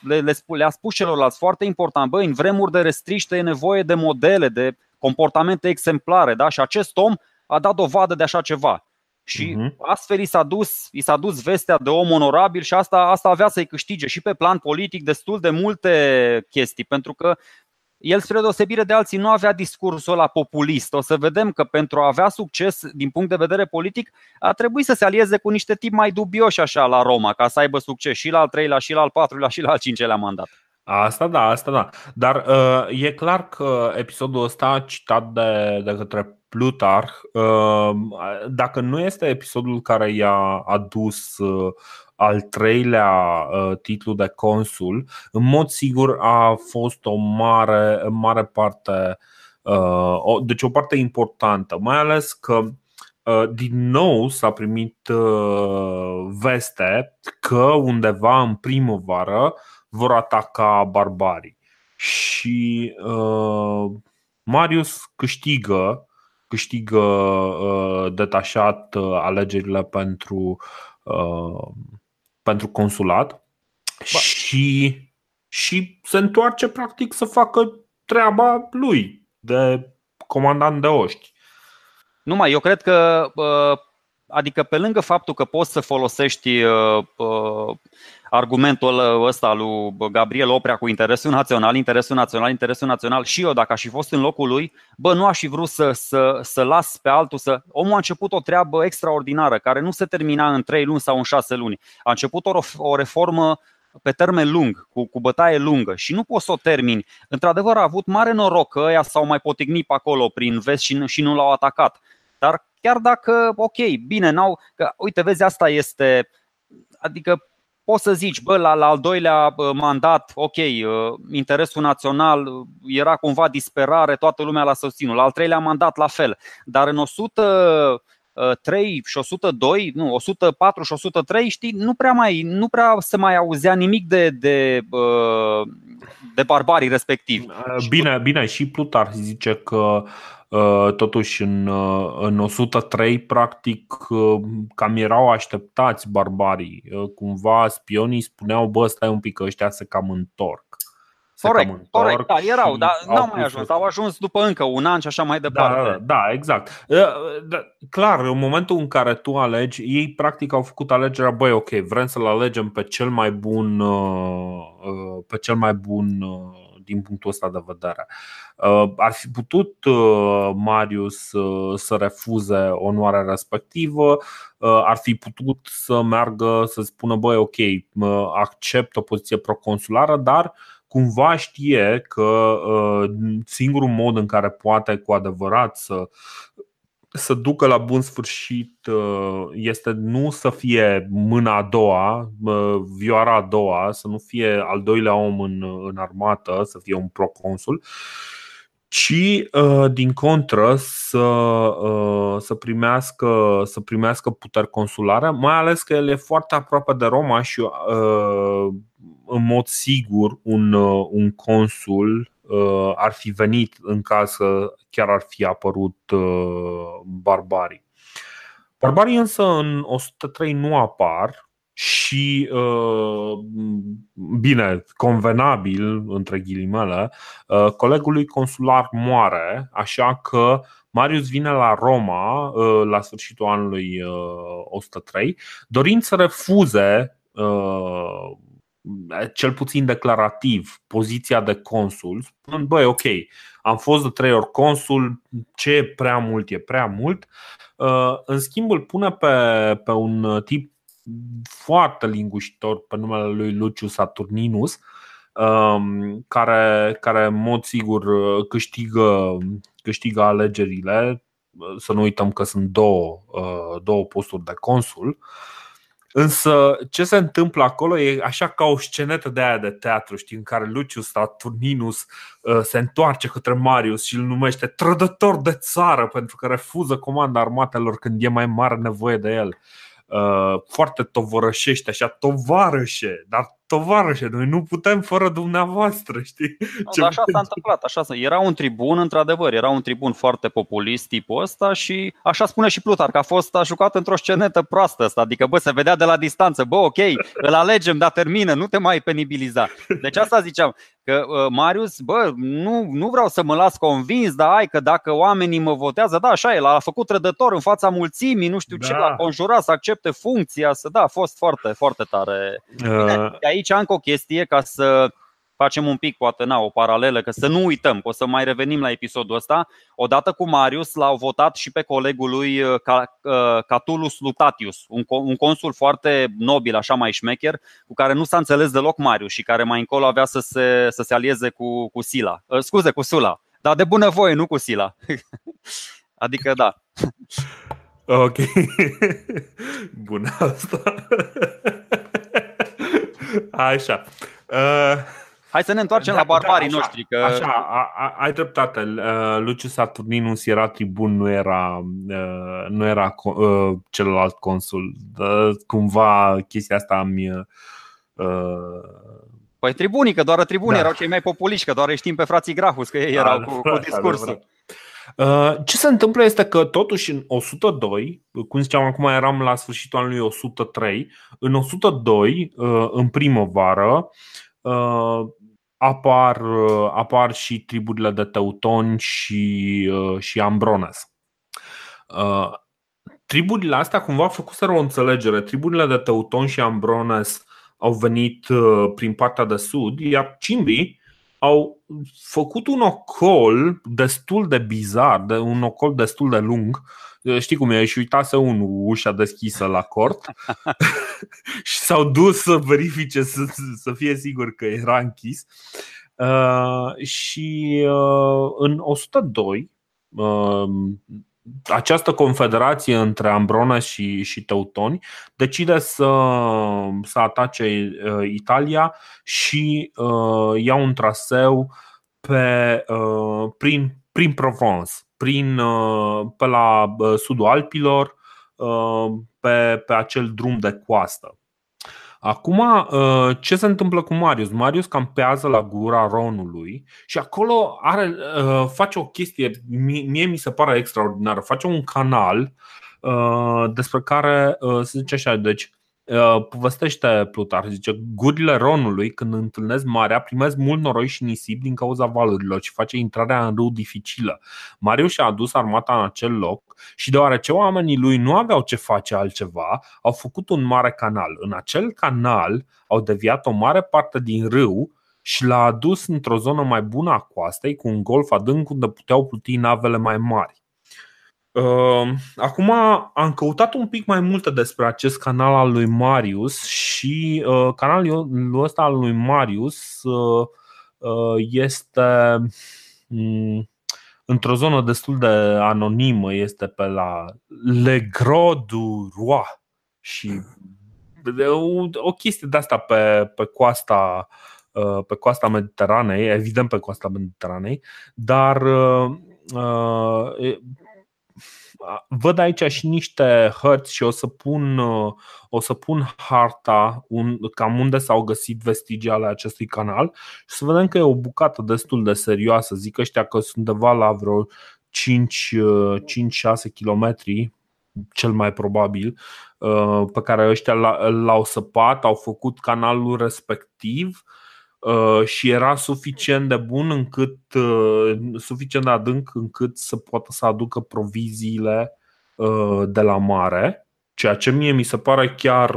le, le, le-a spus celorlalți foarte important, băi, în vremuri de restriște e nevoie de modele, de comportamente exemplare, da? și acest om a dat dovadă de așa ceva. Și uh-huh. astfel i s-a, dus, i s-a dus vestea de om onorabil și asta, asta avea să-i câștige și pe plan politic destul de multe chestii, pentru că el, spre deosebire de alții, nu avea discursul ăla populist. O să vedem că pentru a avea succes din punct de vedere politic, a trebuit să se alieze cu niște tipi mai dubioși așa la Roma, ca să aibă succes și la al treilea, și la al patrulea, și la al cincelea mandat. Asta da, asta da. Dar uh, e clar că episodul ăsta citat de, de către Plutarh, uh, dacă nu este episodul care i-a adus uh, al treilea uh, titlu de consul, în mod sigur a fost o mare, mare parte, uh, o, deci o parte importantă, mai ales că uh, din nou s-a primit uh, veste că undeva în primăvară vor ataca barbarii. Și uh, Marius câștigă câștigă uh, detașat uh, alegerile pentru uh, pentru consulat ba. și, și se întoarce practic să facă treaba lui de comandant de oști. Numai, eu cred că, adică pe lângă faptul că poți să folosești argumentul ăsta lui Gabriel Oprea cu interesul național, interesul național, interesul național și eu dacă aș fi fost în locul lui, bă, nu aș fi vrut să, să, să las pe altul să... Omul a început o treabă extraordinară care nu se termina în 3 luni sau în 6 luni. A început o, o reformă pe termen lung, cu, cu bătaie lungă și nu poți să o termini. Într-adevăr a avut mare noroc că ăia s-au mai potignit pe acolo prin vest și, și nu l-au atacat. Dar chiar dacă, ok, bine, n-au, că, uite, vezi, asta este, adică poți să zici, bă, la, la al doilea mandat, ok, interesul național era cumva disperare, toată lumea l-a susținut. La al treilea mandat, la fel. Dar în 103 și 102, nu, 104 și 103, știi, nu prea, mai, nu prea se mai auzea nimic de, de, de barbarii respectivi. Bine, bine, și Plutar zice că Uh, totuși, în, uh, în 103, practic, uh, cam erau așteptați barbarii. Cumva spionii spuneau, bă, stai un pic, ăștia se cam întorc. Se corect, cam întorc corect, da, erau, dar n-au mai ajuns. Au ajuns după încă un an și așa mai departe. Da, da exact. Da, clar, în momentul în care tu alegi, ei practic au făcut alegerea, băi, ok, vrem să-l alegem pe cel mai bun, pe cel mai bun din punctul ăsta de vedere. Uh, ar fi putut uh, Marius uh, să refuze onoarea respectivă, ar fi putut să meargă să spună, băi, ok, accept o poziție proconsulară, dar cumva știe că singurul mod în care poate cu adevărat să să ducă la bun sfârșit este nu să fie mâna a doua, vioara a doua, să nu fie al doilea om în, în armată, să fie un proconsul, ci uh, din contră să, uh, să, primească, să primească puteri consulare, mai ales că el e foarte aproape de Roma și uh, în mod sigur un, un consul ar fi venit în caz că chiar ar fi apărut barbarii. Barbarii însă în 103 nu apar și, uh, bine, convenabil, între ghilimele, uh, colegului consular moare, așa că Marius vine la Roma uh, la sfârșitul anului 103, dorind să refuze cel puțin declarativ poziția de consul, spunând, băi, ok, am fost de trei ori consul, ce e prea mult e prea mult. În schimb, îl pune pe, pe un tip foarte lingușitor pe numele lui Lucius Saturninus, um, care, care în mod sigur câștigă, câștigă alegerile. Să nu uităm că sunt două, uh, două posturi de consul. Însă ce se întâmplă acolo e așa ca o scenetă de aia de teatru, știi, în care Lucius Saturninus uh, se întoarce către Marius și îl numește trădător de țară pentru că refuză comanda armatelor când e mai mare nevoie de el. Uh, foarte tovărășește, așa, tovarășe, dar tovarășe, noi nu putem fără dumneavoastră, știi? No, Ce așa s-a întâmplat, așa era un tribun, într-adevăr, era un tribun foarte populist tipul ăsta și așa spune și Plutarh, a fost a jucat într-o scenetă proastă asta, adică bă, se vedea de la distanță, bă, ok, îl alegem, dar termină, nu te mai penibiliza. Deci asta ziceam, că uh, Marius, bă, nu, nu vreau să mă las convins, dar hai că dacă oamenii mă votează, da, așa e, l-a făcut trădător în fața mulțimii, nu știu da. ce, l-a conjurat să accepte funcția, să da, a fost foarte, foarte tare. Uh. Aici încă o chestie ca să facem un pic, poate, na, o paralelă, că să nu uităm, că o să mai revenim la episodul ăsta. Odată cu Marius l-au votat și pe colegul lui uh, uh, Catulus Lutatius, un, un consul foarte nobil, așa mai șmecher, cu care nu s-a înțeles deloc Marius și care mai încolo avea să se, să se alieze cu, cu Sila. Uh, scuze, cu Sula, dar de bună voie, nu cu Sila. adică da. Ok. Bună asta. Așa. Uh, Hai să ne întoarcem da, la barbarii da, așa, noștri. Că... Așa, a, a, ai dreptate. Uh, Lucius Saturninus era tribun, nu era, uh, nu era uh, celălalt consul. Uh, cumva chestia asta mi. Uh, Păi tribunii, că doar tribunii da. erau cei mai populiști, că doar știm pe frații Grahus, că ei da, erau cu, cu discursul. Uh, ce se întâmplă este că totuși în 102, cum ziceam acum eram la sfârșitul anului 103, în 102, uh, în primăvară, uh, apar, apar și triburile de teutoni și, și ambrones. Triburile astea cumva făcuseră o înțelegere. Triburile de teutoni și ambrones au venit prin partea de sud, iar cimbii au făcut un ocol destul de bizar, de un ocol destul de lung. Știi cum e, și uitase unul ușa deschisă la cort și s-au dus să verifice, să, să fie sigur că era închis. Uh, și uh, în 102 uh, această confederație între Ambrona și, și Teutoni decide să, să atace uh, Italia și uh, ia un traseu pe, uh, prin, prin Provence, prin, uh, pe la uh, sudul Alpilor, uh, pe, pe acel drum de coastă. Acum, uh, ce se întâmplă cu Marius? Marius campează la gura Ronului și acolo are, uh, face o chestie, mie mi se pare extraordinară. Face un canal uh, despre care se zice așa, deci Uh, povestește Plutar, zice Gurile Ronului când întâlnesc marea primesc mult noroi și nisip din cauza valurilor și face intrarea în râu dificilă. Marius și-a adus armata în acel loc și deoarece oamenii lui nu aveau ce face altceva, au făcut un mare canal. În acel canal au deviat o mare parte din râu și l-a adus într-o zonă mai bună a coastei cu un golf adânc unde puteau pluti navele mai mari. Ehm, acum am căutat un pic mai multe despre acest canal al lui Marius și uh, canalul ăsta al lui Marius uh, este mm, într-o zonă destul de anonimă, este pe la Le Gros du Roi și o, o chestie de asta pe, pe coasta pe coasta Mediteranei, evident pe coasta Mediteranei, dar văd aici și niște hărți și o să pun, o să pun harta un, cam unde s-au găsit vestigii ale acestui canal și să vedem că e o bucată destul de serioasă. Zic ăștia că sunt undeva la vreo 5-6 km cel mai probabil, pe care ăștia l-au săpat, au făcut canalul respectiv Uh, și era suficient de bun încât uh, suficient de adânc încât să poată să aducă proviziile uh, de la mare, ceea ce mie mi se pare chiar,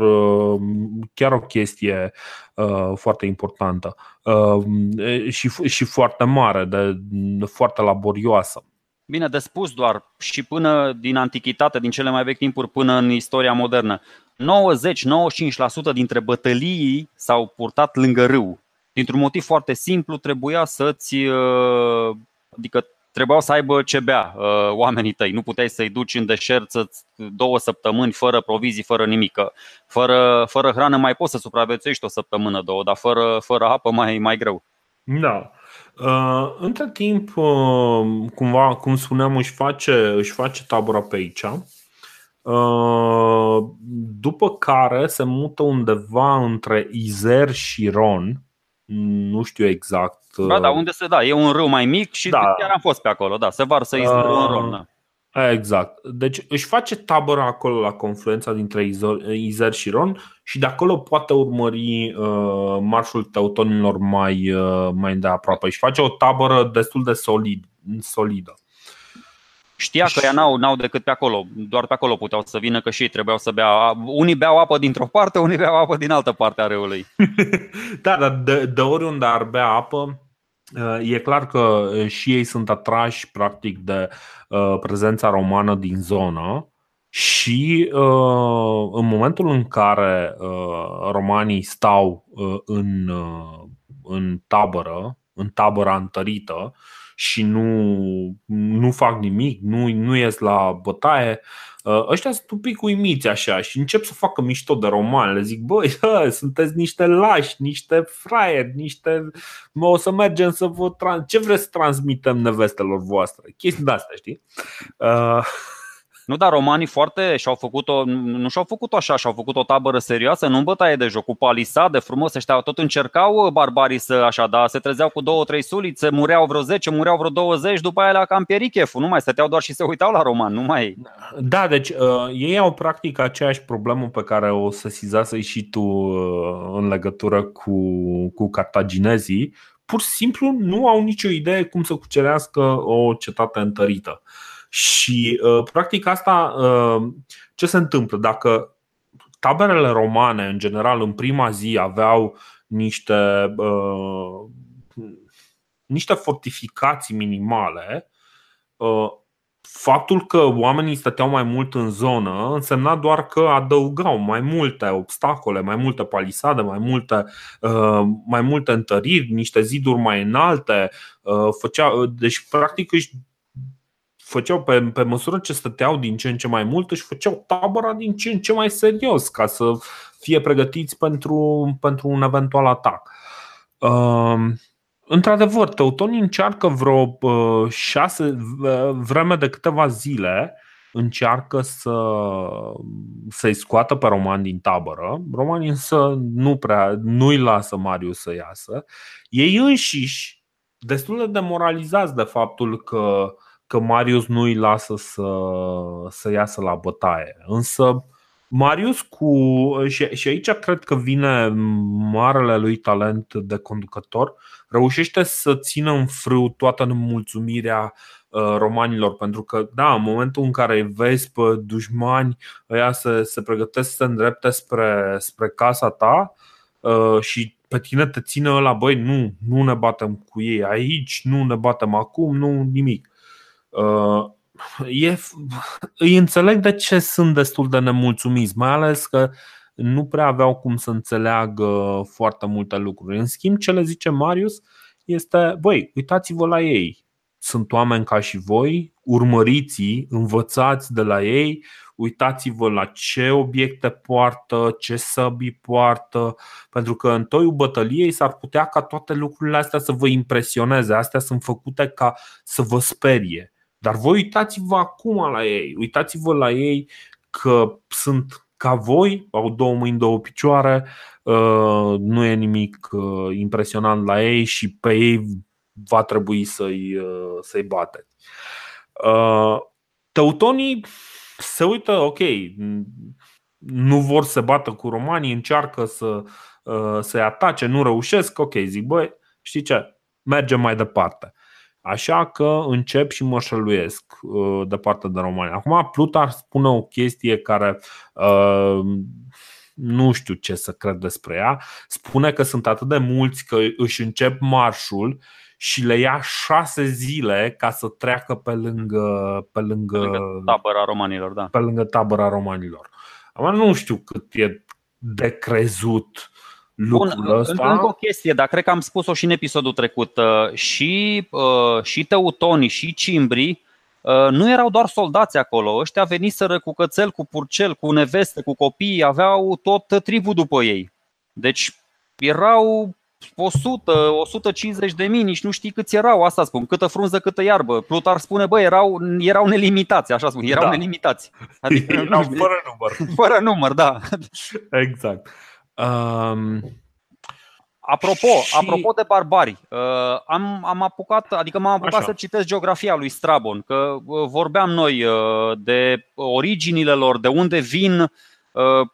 chiar o chestie foarte importantă și, și foarte mare, de, foarte laborioasă. Bine de spus doar și până din antichitate, din cele mai vechi timpuri până în istoria modernă. 90-95% dintre bătălii s-au purtat lângă râu. Dintr-un motiv foarte simplu, trebuia să-ți. Uh, adică trebuiau să aibă ce bea uh, oamenii tăi. Nu puteai să-i duci în deșert două săptămâni fără provizii, fără nimic. Fără, fără hrană mai poți să supraviețuiești o săptămână, două, dar fără, fără apă mai, mai greu. Da. Uh, între timp, uh, cumva, cum spuneam, își face, își face tabăra pe aici. Uh, după care se mută undeva între Izer și Ron, nu știu exact. Da, da, unde se da, e un râu mai mic și da. chiar am fost pe acolo, da, se varsă uh, în Ron. Da. Exact. Deci își face tabără acolo la confluența dintre Izer și Ron și de acolo poate urmări uh, marșul teutonilor mai, uh, mai de aproape. Își face o tabără destul de solid, solidă. Știa că ea n-au, n-au decât pe acolo, doar pe acolo puteau să vină, că și ei trebuiau să bea. Unii beau apă dintr-o parte, unii beau apă din altă parte a râului. da, dar de, de oriunde ar bea apă, e clar că și ei sunt atrași practic de uh, prezența romană din zonă și uh, în momentul în care uh, romanii stau în, în tabără, în tabăra întărită, și nu, nu fac nimic, nu, nu ies la bătaie, uh, ăștia sunt un pic uimiți așa și încep să facă mișto de roman. Le zic, băi, hă, sunteți niște lași, niște fraieri, niște... O să mergem să vă... Trans... Ce vreți să transmitem nevestelor voastre? Chestii de astea, știi? Uh... Nu, dar romanii foarte și-au făcut-o, nu și-au făcut-o așa, și-au făcut o tabără serioasă, nu în bătaie de joc, cu palisade frumos, ăștia tot încercau uh, barbarii să așa, da, se trezeau cu două, trei sulițe, mureau vreo 10, mureau vreo 20, după aia la cam pierit cheful, nu mai stăteau doar și se uitau la roman, nu mai... Da, deci uh, ei au practic aceeași problemă pe care o sesizasei și tu uh, în legătură cu, cu cartaginezii, pur și simplu nu au nicio idee cum să cucerească o cetate întărită. Și uh, practic asta uh, ce se întâmplă? Dacă taberele romane în general în prima zi aveau niște uh, niște fortificații minimale, faptul că oamenii stăteau mai mult în zonă însemna doar că adăugau mai multe obstacole, mai multe palisade, mai multe, mai multe întăriri, niște ziduri mai înalte. Făcea, deci, practic, își făceau pe, pe măsură ce stăteau din ce în ce mai mult, își făceau tabăra din ce în ce mai serios ca să fie pregătiți pentru, pentru un eventual atac. Uh, într-adevăr, teutonii încearcă vreo uh, șase, uh, vreme de câteva zile, încearcă să, să-i scoată pe romani din tabără. Romanii însă nu prea, nu-i lasă Marius să iasă. Ei înșiși, destul de demoralizați de faptul că uh, că Marius nu îi lasă să, să iasă la bătaie. Însă Marius cu. Și, și aici cred că vine marele lui talent de conducător, reușește să țină în frâu toată nemulțumirea uh, romanilor, pentru că, da, în momentul în care vezi pe dușmani, ăia se, se pregătesc să se îndrepte spre, spre casa ta uh, și pe tine te ține ăla, băi, nu, nu ne batem cu ei aici, nu ne batem acum, nu nimic. Uh, e, îi înțeleg de ce sunt destul de nemulțumiți, mai ales că nu prea aveau cum să înțeleagă foarte multe lucruri. În schimb, ce le zice Marius este, băi, uitați-vă la ei. Sunt oameni ca și voi, urmăriți învățați de la ei, uitați-vă la ce obiecte poartă, ce săbii poartă, pentru că în toiul bătăliei s-ar putea ca toate lucrurile astea să vă impresioneze. Astea sunt făcute ca să vă sperie. Dar voi uitați-vă acum la ei, uitați-vă la ei că sunt ca voi, au două mâini, două picioare, uh, nu e nimic uh, impresionant la ei și pe ei va trebui să-i, uh, să-i bateți. Teutonii se uită, ok, nu vor să bată cu romanii, încearcă să, să-i atace, nu reușesc, ok, zic, băi, știi ce, mergem mai departe. Așa că încep și mă șăluiesc uh, de partea de România. Acum Plutar spune o chestie care uh, nu știu ce să cred despre ea. Spune că sunt atât de mulți că își încep marșul și le ia șase zile ca să treacă pe lângă, pe lângă, pe lângă tabăra romanilor. Da. Pe lângă tabăra romanilor. Acum nu știu cât e de crezut lucrul Bun, ăsta. Încă o chestie, dar cred că am spus-o și în episodul trecut. Uh, și, uh, și teutonii și cimbrii uh, nu erau doar soldați acolo, ăștia veniseră cu cățel, cu purcel, cu neveste, cu copii, aveau tot tribul după ei. Deci erau 100, 150 de mii, nici nu știi câți erau, asta spun, câtă frunză, câtă iarbă. Plutar spune, bă, erau, erau nelimitați, așa spun, erau da. nelimitați. Adică, erau fără număr. Fără număr, da. Exact. Um, Apropo, și... apropo de barbari, uh, am, am apucat, adică m-am apucat Așa. să citesc geografia lui Strabon, că uh, vorbeam noi uh, de originile lor, de unde vin, uh,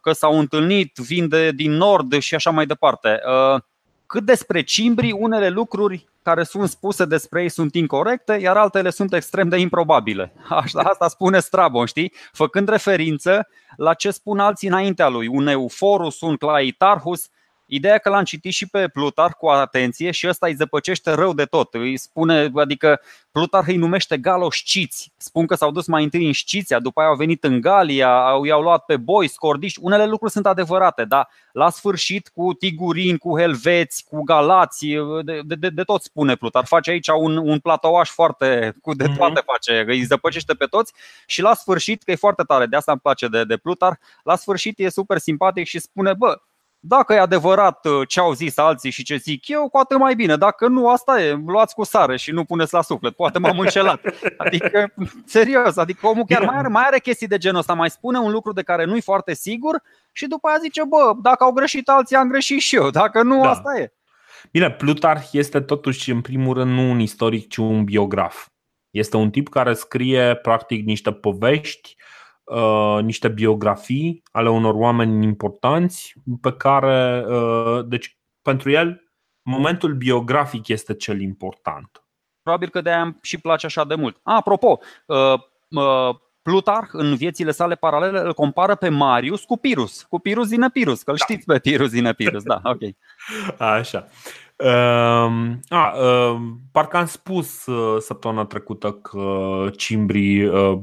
că s-au întâlnit, vin de, din nord și așa mai departe. Uh, cât despre cimbri, unele lucruri care sunt spuse despre ei sunt incorrecte, iar altele sunt extrem de improbabile. Asta, asta spune Strabon, știi? Făcând referință la ce spun alții înaintea lui, un Euforus, un Claitarhus, Ideea că l-am citit și pe Plutar cu atenție și ăsta îi zăpăcește rău de tot. Îi spune, adică Plutar îi numește galosciți. Spun că s-au dus mai întâi în Sciția, după aia au venit în Galia, au, i-au luat pe boi, scordiși. Unele lucruri sunt adevărate, dar la sfârșit cu tigurini, cu helveți, cu galați, de, de, de, de tot spune Plutar. Face aici un, un platouaș foarte, cu de mhm. toate face, îi zăpăcește pe toți și la sfârșit, că e foarte tare, de asta îmi place de, de Plutar, la sfârșit e super simpatic și spune, bă, dacă e adevărat uh, ce au zis alții și ce zic eu, cu atât mai bine. Dacă nu, asta e, luați cu sare și nu puneți la suflet. Poate m-am înșelat. Adică, serios, adică omul chiar mai are, mai are chestii de genul ăsta, mai spune un lucru de care nu-i foarte sigur și după aia zice, bă, dacă au greșit alții, am greșit și eu. Dacă nu, da. asta e. Bine, Plutarh este totuși, în primul rând, nu un istoric, ci un biograf. Este un tip care scrie, practic, niște povești Uh, niște biografii ale unor oameni importanți pe care, uh, deci pentru el, momentul biografic este cel important. Probabil că de-aia îmi și place așa de mult. A, apropo, uh, uh, Plutarh în viețile sale paralele îl compară pe Marius cu Pirus, cu Pirus din Epirus, că îl da. știți pe Pirus din Epirus, da, ok. Așa. Uh, a, uh, parcă am spus uh, săptămâna trecută că cimbrii uh,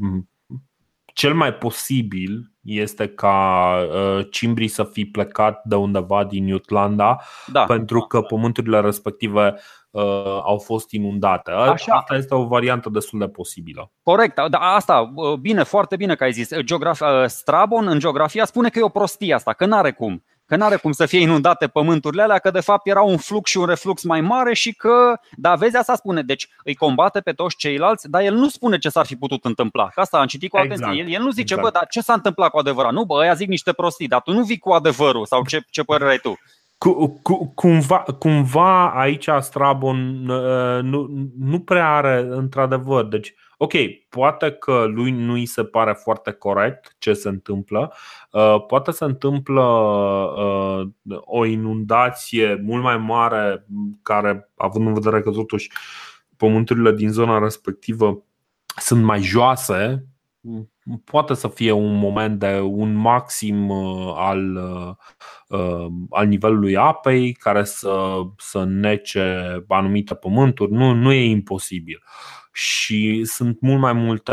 cel mai posibil este ca uh, cimbrii să fi plecat de undeva din Jutlanda da. pentru că pământurile respective uh, au fost inundate. Așa. Asta este o variantă destul de posibilă. Corect, da, asta, uh, bine, foarte bine că ai zis. Geograf- uh, Strabon în geografia spune că e o prostie asta, că n-are cum că nu are cum să fie inundate pământurile alea, că de fapt era un flux și un reflux mai mare și că, da, vezi, asta spune, deci îi combate pe toți ceilalți, dar el nu spune ce s-ar fi putut întâmpla. Că asta am citit cu atenție. Exact. El, el nu zice, exact. bă, dar ce s-a întâmplat cu adevărat? Nu, bă, ăia zic niște prostii, dar tu nu vii cu adevărul sau ce, ce părere ai tu? Cu, cu, cumva, cumva aici Strabon uh, nu, nu prea are într-adevăr. Deci, ok, poate că lui nu îi se pare foarte corect ce se întâmplă, uh, poate se întâmplă uh, o inundație mult mai mare care, având în vedere că totuși pământurile din zona respectivă sunt mai joase, poate să fie un moment de un maxim uh, al, uh, al nivelului apei care să, să nece anumite pământuri. Nu, nu e imposibil. Și sunt mult mai multe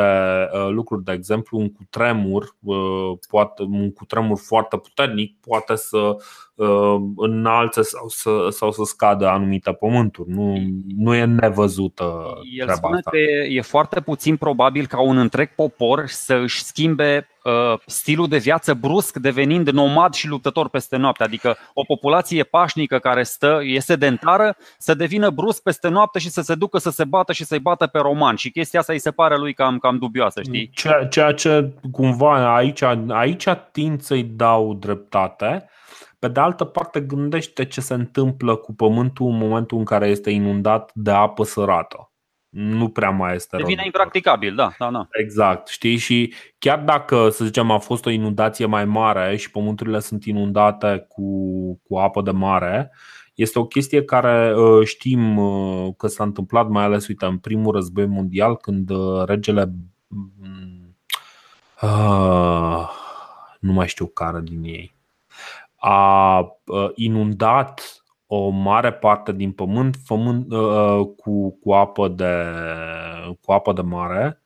uh, lucruri. De exemplu, un cutremur, uh, poate, un cutremur foarte puternic poate să uh, înalțe sau să, sau să scadă anumite pământuri. Nu, nu e nevăzută. El spune asta. că e foarte puțin probabil ca un întreg popor să își schimbe Uh, stilul de viață brusc devenind nomad și luptător peste noapte. Adică o populație pașnică care stă, e sedentară, să devină brusc peste noapte și să se ducă să se bată și să-i bată pe roman. Și chestia asta îi se pare lui cam, cam dubioasă, știi? Ceea, ceea ce cumva aici, aici tind să-i dau dreptate. Pe de altă parte, gândește ce se întâmplă cu pământul în momentul în care este inundat de apă sărată nu prea mai este Devine impracticabil, da, da, da. Exact, știi? Și chiar dacă, să zicem, a fost o inundație mai mare și pământurile sunt inundate cu, cu apă de mare, este o chestie care uh, știm uh, că s-a întâmplat, mai ales, uite, în primul război mondial, când uh, regele. Uh, nu mai știu care din ei. A uh, inundat o mare parte din pământ fământ, uh, uh, cu, cu, apă de, cu apă de mare,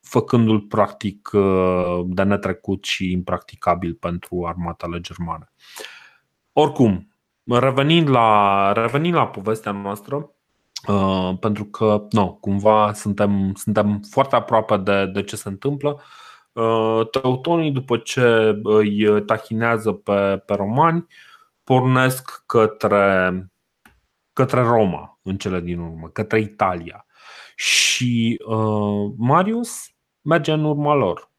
făcându-l practic uh, de netrecut și impracticabil pentru armatele germane. Oricum, revenind la, revenind la povestea noastră, uh, pentru că no, cumva suntem, suntem foarte aproape de, de ce se întâmplă. Uh, teutonii, după ce îi tachinează pe, pe romani, uh, pornesc către, către Roma în cele din urmă, către Italia. Și uh, Marius merge în urma lor.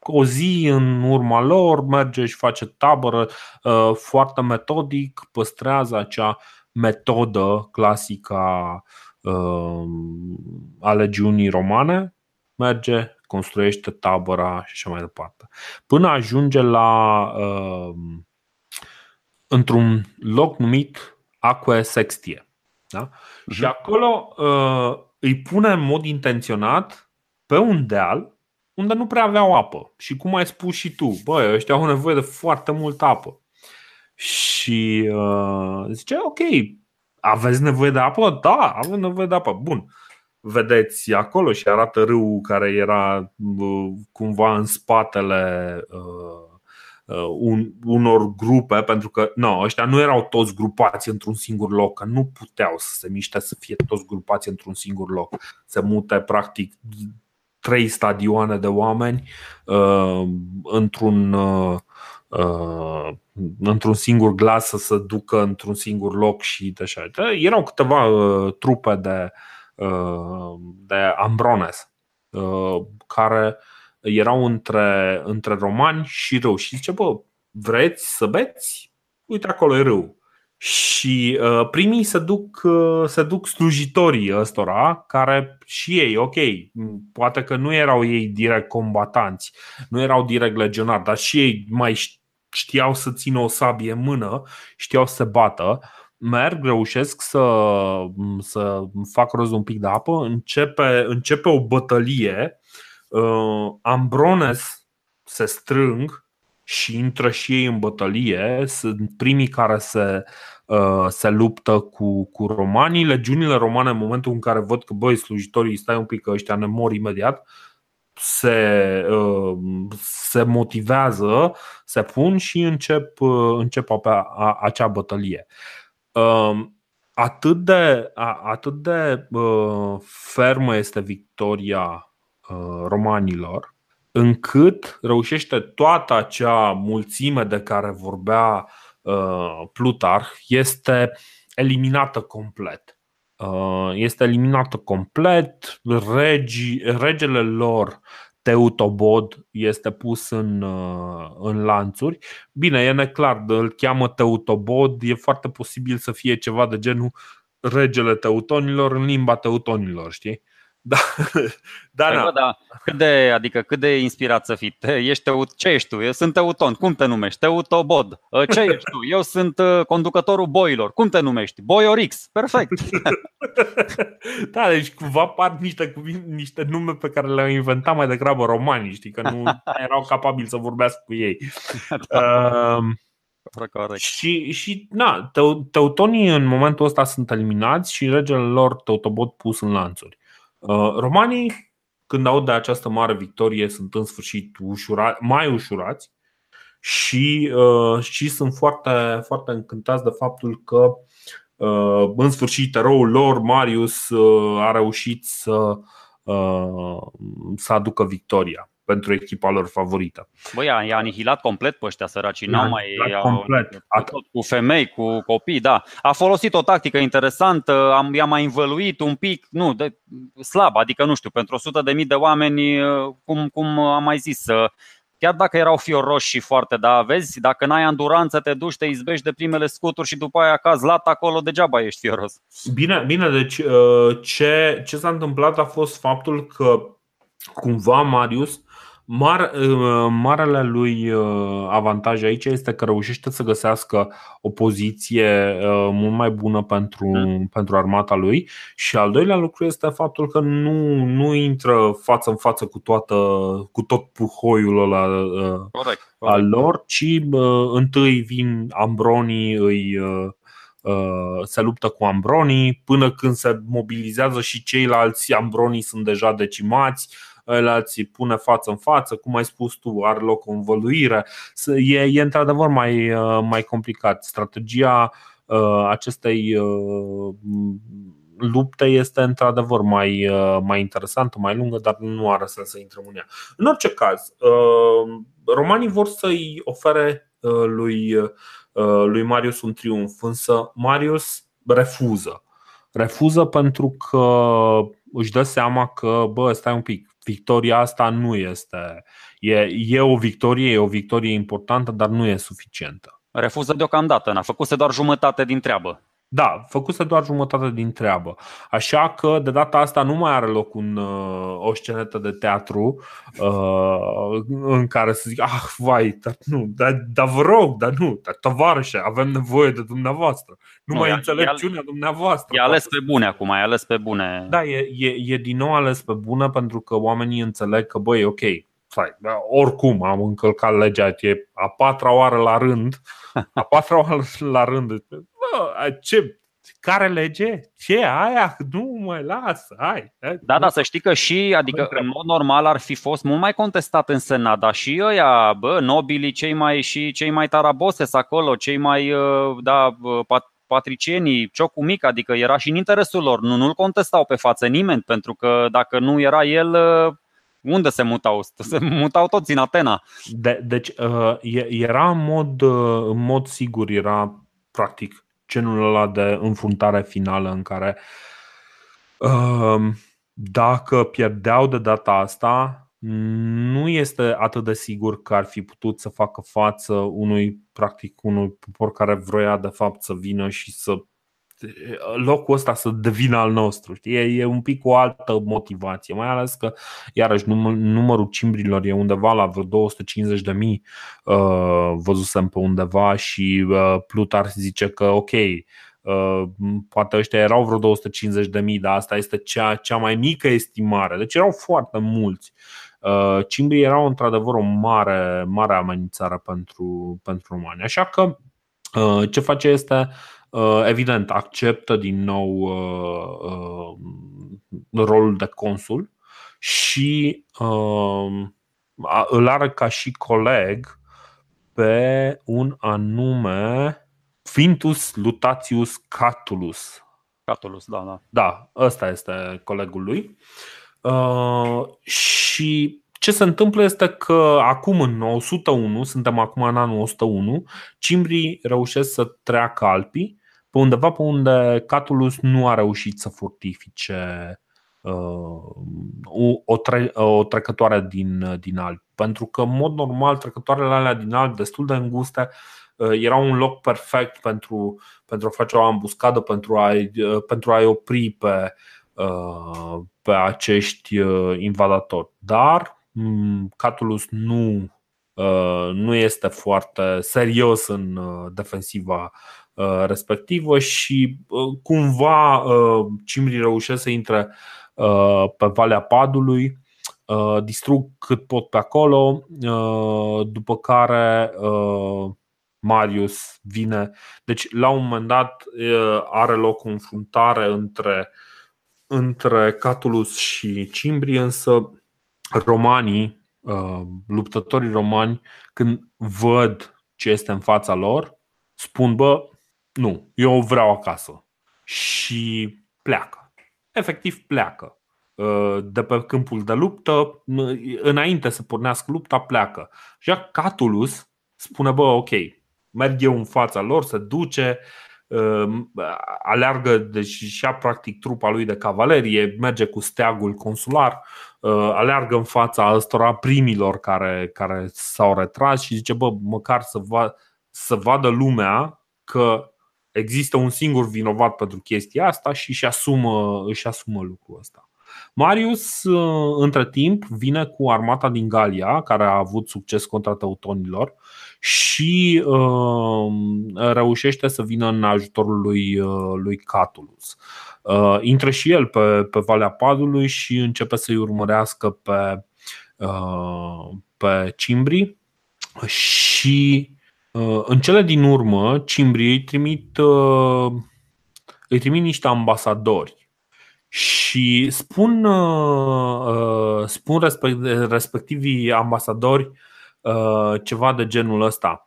O zi în urma lor, merge și face tabără uh, foarte metodic, păstrează acea metodă clasică a, uh, a legiunii romane, merge, construiește tabăra și așa mai departe. Până ajunge la uh, într-un loc numit Aquae Sextie. Da? Uh-huh. Și acolo uh, îi pune în mod intenționat pe un deal unde nu prea aveau apă. Și cum ai spus și tu, băi, ăștia au nevoie de foarte multă apă. Și uh, zice, ok, aveți nevoie de apă? Da, avem nevoie de apă. Bun. Vedeți acolo și arată râul care era uh, cumva în spatele uh, Uh, un, unor grupe, pentru că no, ăștia nu erau toți grupați într-un singur loc, că nu puteau să se miște să fie toți grupați într-un singur loc. Se mute practic trei stadioane de oameni uh, într-un, uh, uh, într-un singur glas să se ducă într-un singur loc și de așa. Erau câteva uh, trupe de, uh, de ambrones uh, care uh, erau între, între romani și râu. Și zice, bă, vreți să beți? Uite, acolo e râu. Și uh, primii se duc, uh, se duc slujitorii ăstora, care și ei, ok, poate că nu erau ei direct combatanți, nu erau direct legionari, dar și ei mai știau să țină o sabie în mână, știau să se bată, merg, reușesc să, să fac rost un pic de apă, începe, începe o bătălie uh, Ambrones se strâng și intră și ei în bătălie, sunt primii care se, uh, se luptă cu, cu romanii. Legiunile romane, în momentul în care văd că, băi, slujitorii, stai un pic că ăștia ne mor imediat, se, uh, se motivează, se pun și încep, uh, încep a, a, acea bătălie. Uh, atât de, a, atât de uh, fermă este victoria Uh, romanilor, încât reușește toată acea mulțime de care vorbea uh, Plutarh este eliminată complet. Uh, este eliminată complet, regi, regele lor Teutobod este pus în, în lanțuri. Bine, e neclar, îl cheamă Teutobod, e foarte posibil să fie ceva de genul regele teutonilor în limba teutonilor, știi? Da, da, păi, bă, da. Cât de, adică cât de inspirat să fii? Ești teut, ce ești tu? Eu sunt teuton. Cum te numești? Teutobod. Ă, ce ești tu? Eu sunt ă, conducătorul boilor. Cum te numești? Boiorix. Perfect. da, deci cumva par niște, niște nume pe care le-au inventat mai degrabă romanii, știi, că nu erau capabili să vorbească cu ei. Da. Uh, Corect. Și, și na, teutonii în momentul ăsta sunt eliminați și regele lor Teutobod pus în lanțuri. Romanii, când aud de această mare victorie, sunt în sfârșit ușura, mai ușurați și, și sunt foarte, foarte încântați de faptul că în sfârșit eroul lor, Marius, a reușit să, să aducă victoria pentru echipa lor favorită. Băi, i-a anihilat complet pe ăștia săraci, n-au mai complet. Cu, tot, cu femei, cu copii, da. A folosit o tactică interesantă, am, i-a mai învăluit un pic, nu, de, slab, adică nu știu, pentru 100 de mii de oameni, cum, cum am mai zis, chiar dacă erau fioroși foarte, da, vezi, dacă n-ai anduranță, te duci, te izbești de primele scuturi și după aia cazi lat acolo, degeaba ești fioros. Bine, bine deci uh, ce, ce s-a întâmplat a fost faptul că cumva Marius Mar, uh, marele lui uh, avantaj aici este că reușește să găsească o poziție uh, mult mai bună pentru, mm. pentru armata lui și al doilea lucru este faptul că nu, nu intră față în față cu, toată, cu tot puhoiul ăla corect, corect. al lor, ci întâi vin Ambronii, îi se luptă cu Ambronii până când se mobilizează și ceilalți Ambronii sunt deja decimați alții pune față în față, cum ai spus tu, are loc o învăluire. E, e într-adevăr mai, uh, mai complicat. Strategia uh, acestei uh, lupte este într-adevăr mai, mai interesantă, mai lungă, dar nu are sens să intrăm în ea. În orice caz, romanii vor să-i ofere lui, lui Marius un triumf, însă Marius refuză. Refuză pentru că își dă seama că, bă, stai un pic, victoria asta nu este. E, e o victorie, e o victorie importantă, dar nu e suficientă. Refuză deocamdată, n-a făcut doar jumătate din treabă. Da, făcuse doar jumătate din treabă. Așa că de data asta nu mai are loc un, uh, o scenetă de teatru uh, în care să zic, ah, vai, dar nu, dar, dar vă rog, dar nu, dar tovarășe, avem nevoie de dumneavoastră. Nu, nu mai înțelepciunea dumneavoastră. E ales pe bune acum, e ales pe bune. Da, e, e, e din nou ales pe bune pentru că oamenii înțeleg că, băi, ok, stai, da, oricum am încălcat legea, e a patra oară la rând, a patra oară la rând, bă, ce, care lege? Ce aia? Nu mai lasă, hai. Da, da, să știi că și, adică în mod normal ar fi fost mult mai contestat în Senat, dar și ăia, bă, nobilii, cei mai și cei mai taraboses acolo, cei mai, uh, da, pat, patricienii, ciocul mic, adică era și în interesul lor, nu, nu-l contestau pe față nimeni, pentru că dacă nu era el, uh, unde se mutau? Se mutau toți în Atena. De, deci uh, era în mod, în mod sigur, era practic genul ăla de înfruntare finală în care um, dacă pierdeau de data asta, nu este atât de sigur că ar fi putut să facă față unui, practic, unui popor care vroia de fapt să vină și să locul ăsta să devină al nostru. Știi? E, e un pic o altă motivație, mai ales că, iarăși, număr, numărul cimbrilor e undeva la vreo 250 de mii, uh, văzusem pe undeva și uh, Plutar zice că, ok, Uh, poate ăștia erau vreo 250 de mii, dar asta este cea, cea mai mică estimare. Deci erau foarte mulți. Uh, cimbrii erau într-adevăr o mare, mare amenințare pentru, pentru romani. Așa că uh, ce face este Uh, evident, acceptă din nou uh, uh, rolul de consul și îl are ca și coleg pe un anume Fintus Lutatius Catulus. Catulus, da, da. Da, ăsta este colegul lui. Uh, și ce se întâmplă este că acum în 101, suntem acum în anul 101, cimbrii reușesc să treacă Alpii pe undeva pe unde Catulus nu a reușit să fortifice uh, o, tre- o trecătoare din, din Alpi. Pentru că, în mod normal, trecătoarele alea din Alpi, destul de înguste, uh, erau un loc perfect pentru, pentru a face o ambuscadă, pentru a-i, uh, pentru a-i opri pe, uh, pe acești invadatori. Dar mm, Catulus nu, nu este foarte serios în defensiva Uh, respectivă și uh, cumva uh, cimrii reușesc să intre pe Valea Padului, distrug cât pot pe acolo, după care Marius vine. Deci, la un moment dat, are loc o înfruntare între între Catulus și Cimbri, însă romanii, uh, luptătorii romani, când văd ce este în fața lor, spun, bă, nu, eu vreau acasă. Și pleacă. Efectiv pleacă uh, de pe câmpul de luptă, înainte să pornească lupta, pleacă. Și Catulus spune, bă, ok, merg eu în fața lor, se duce, Ehm, aleargă, deci și ia practic trupa lui de cavalerie, merge cu steagul consular, ehm, aleargă în fața ăstora primilor care, care s-au retras și zice, bă, măcar să, va, să vadă lumea că există un singur vinovat pentru chestia asta și își asumă, își asumă lucrul ăsta. Marius, între timp, vine cu armata din Galia, care a avut succes contra teutonilor și uh, reușește să vină în ajutorul lui, uh, lui Catulus. Uh, intră și el pe, pe Valea Padului și începe să-i urmărească pe, uh, pe Cimbri și uh, în cele din urmă Cimbri îi trimit, uh, îi trimit niște ambasadori și spun, uh, spun respectivii ambasadori Uh, ceva de genul ăsta.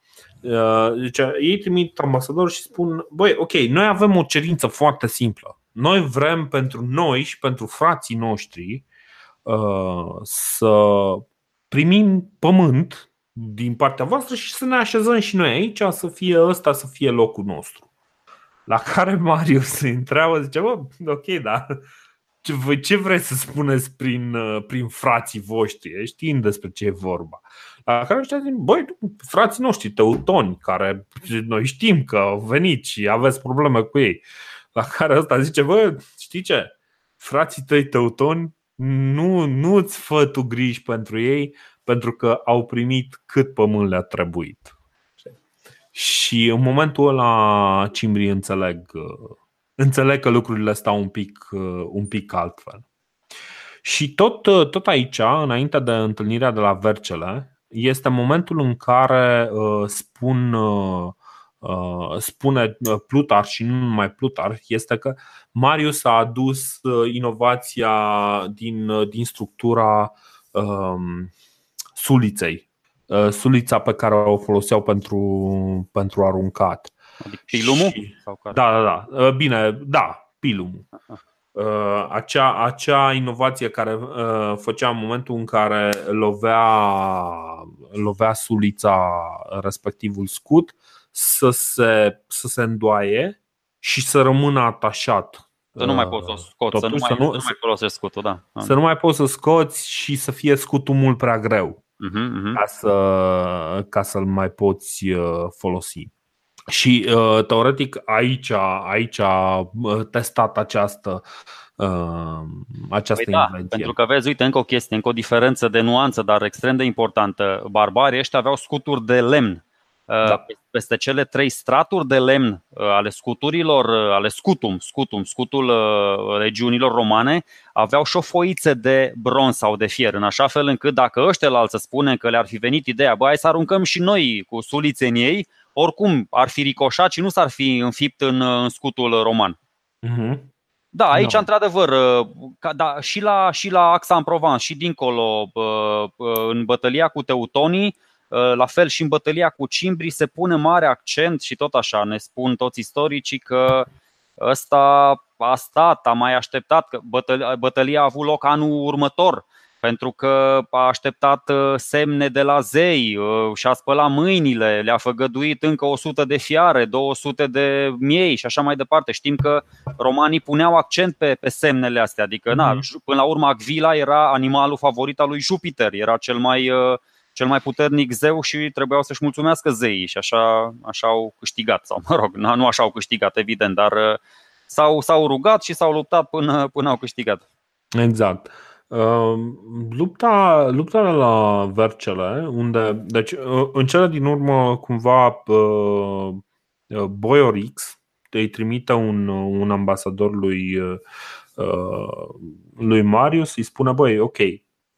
Deci, ei trimit ambasador și spun: Băi, ok, noi avem o cerință foarte simplă. Noi vrem pentru noi și pentru frații noștri uh, să primim pământ din partea voastră și să ne așezăm și noi aici, să fie ăsta să fie locul nostru. La care Marius se întreabă, zice, bă, ok, da, ce, ce vreți să spuneți prin, prin frații voștri? Știind despre ce e vorba. La care ăștia zic, băi, frații noștri teutoni, care noi știm că au venit și aveți probleme cu ei. La care ăsta zice, bă, știi ce? Frații tăi teutoni nu, nu-ți fă tu griji pentru ei pentru că au primit cât pământ le-a trebuit. Și în momentul ăla cimbrii înțeleg, înțeleg că lucrurile stau un pic, un pic altfel. Și tot, tot aici, înainte de întâlnirea de la Vercele, este momentul în care uh, spun, uh, uh, spune Plutar și nu numai Plutar, este că Marius a adus inovația din, din structura um, suliței, sulița pe care o foloseau pentru, pentru aruncat. Adică pilumul? Și, da, da, da. Bine, da, pilumul. Uh, acea, acea inovație care uh, făcea în momentul în care lovea, lovea sulița respectivul scut să se, să se îndoaie și să rămână atașat. Să nu mai poți să o scoți, să nu, mai, să nu, să nu mai folosești scutul, da. Să nu mai poți să scoți și să fie scutul mult prea greu uh-huh, uh-huh. Ca, să, ca să-l mai poți uh, folosi. Și uh, teoretic aici, aici a testat această uh, această păi da, invenție. Pentru că vezi, uite, încă o chestie, încă o diferență de nuanță, dar extrem de importantă. Barbarii ăștia aveau scuturi de lemn. Uh, da. Peste cele trei straturi de lemn ale scuturilor, ale scutum, scutum, scutul regiunilor romane, aveau și o foiță de bronz sau de fier, în așa fel încât dacă ăștia la să spune că le-ar fi venit ideea, băi, hai să aruncăm și noi cu sulițe în ei, oricum ar fi ricoșat și nu s-ar fi înfipt în, în scutul roman. Uh-huh. Da, aici, no. într-adevăr, uh, da, și, la, și la Axa în Provence, și dincolo, uh, uh, în bătălia cu teutonii, la fel și în bătălia cu cimbrii, se pune mare accent și tot așa ne spun toți istoricii că ăsta a stat, a mai așteptat, că bătălia a avut loc anul următor pentru că a așteptat uh, semne de la zei, uh, și-a spălat mâinile, le-a făgăduit încă 100 de fiare, 200 de miei și așa mai departe. Știm că romanii puneau accent pe, pe semnele astea, adică na, mhm. până la urmă Agvila era animalul favorit al lui Jupiter, era cel mai, uh, cel mai puternic zeu și trebuiau să-și mulțumească zeii și așa, așa au câștigat, sau mă rog, nu așa au câștigat evident, dar s-au, s-au rugat și s-au luptat până, până au câștigat. Exact. Ehm, lupta, lupta la Vercele, unde, deci în cele din urmă cumva Boiorix îi trimite un, un ambasador lui, lui Marius, îi spune, băi, ok,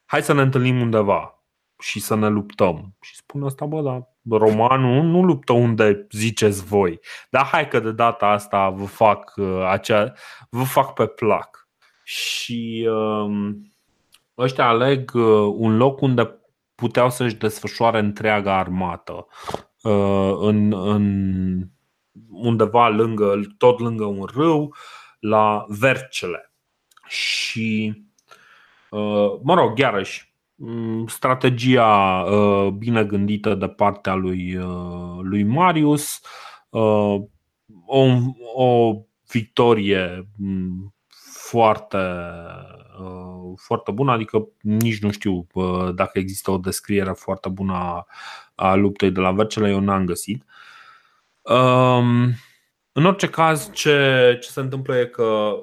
hai să ne întâlnim undeva și să ne luptăm. Și spune asta, bă, dar romanul nu luptă unde ziceți voi, dar hai că de data asta vă fac, acea, vă fac pe plac. și um, ăștia aleg un loc unde puteau să-și desfășoare întreaga armată în, în undeva lângă, tot lângă un râu, la Vercele. Și, mă rog, iarăși, Mm, strategia uh, bine gândită de partea lui, uh, lui Marius, uh, o, o victorie mm, foarte, foarte bună, adică nici nu știu dacă există o descriere foarte bună a, a luptei de la Vercele, eu n-am găsit. Um, în orice caz, ce, ce se întâmplă e că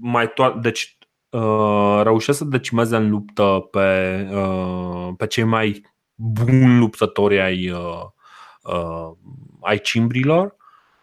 mai to- deci Uh, reușesc să decimeze în luptă pe, uh, pe cei mai buni luptători ai, uh, uh, ai cimbrilor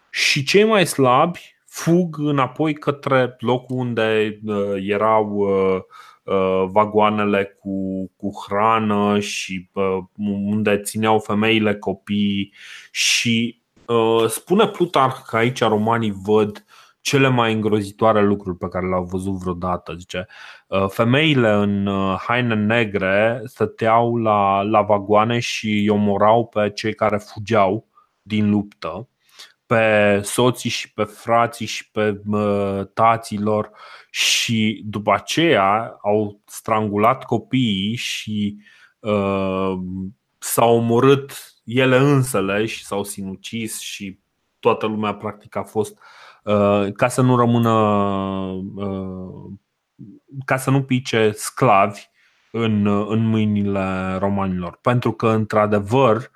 și cei mai slabi fug înapoi către locul unde uh, erau uh, uh, vagoanele cu, cu hrană și uh, unde țineau femeile, copii și uh, spune Plutarh că aici romanii văd cele mai îngrozitoare lucruri pe care le-au văzut vreodată. Zice, uh, femeile în uh, haine negre stăteau la, la vagoane și îi omorau pe cei care fugeau din luptă, pe soții și pe frații și pe uh, taților și după aceea au strangulat copiii și uh, s-au omorât ele însele și s-au sinucis și toată lumea practic a fost uh, Uh, ca să nu rămână uh, ca să nu pice sclavi în, în mâinile romanilor. Pentru că, într-adevăr,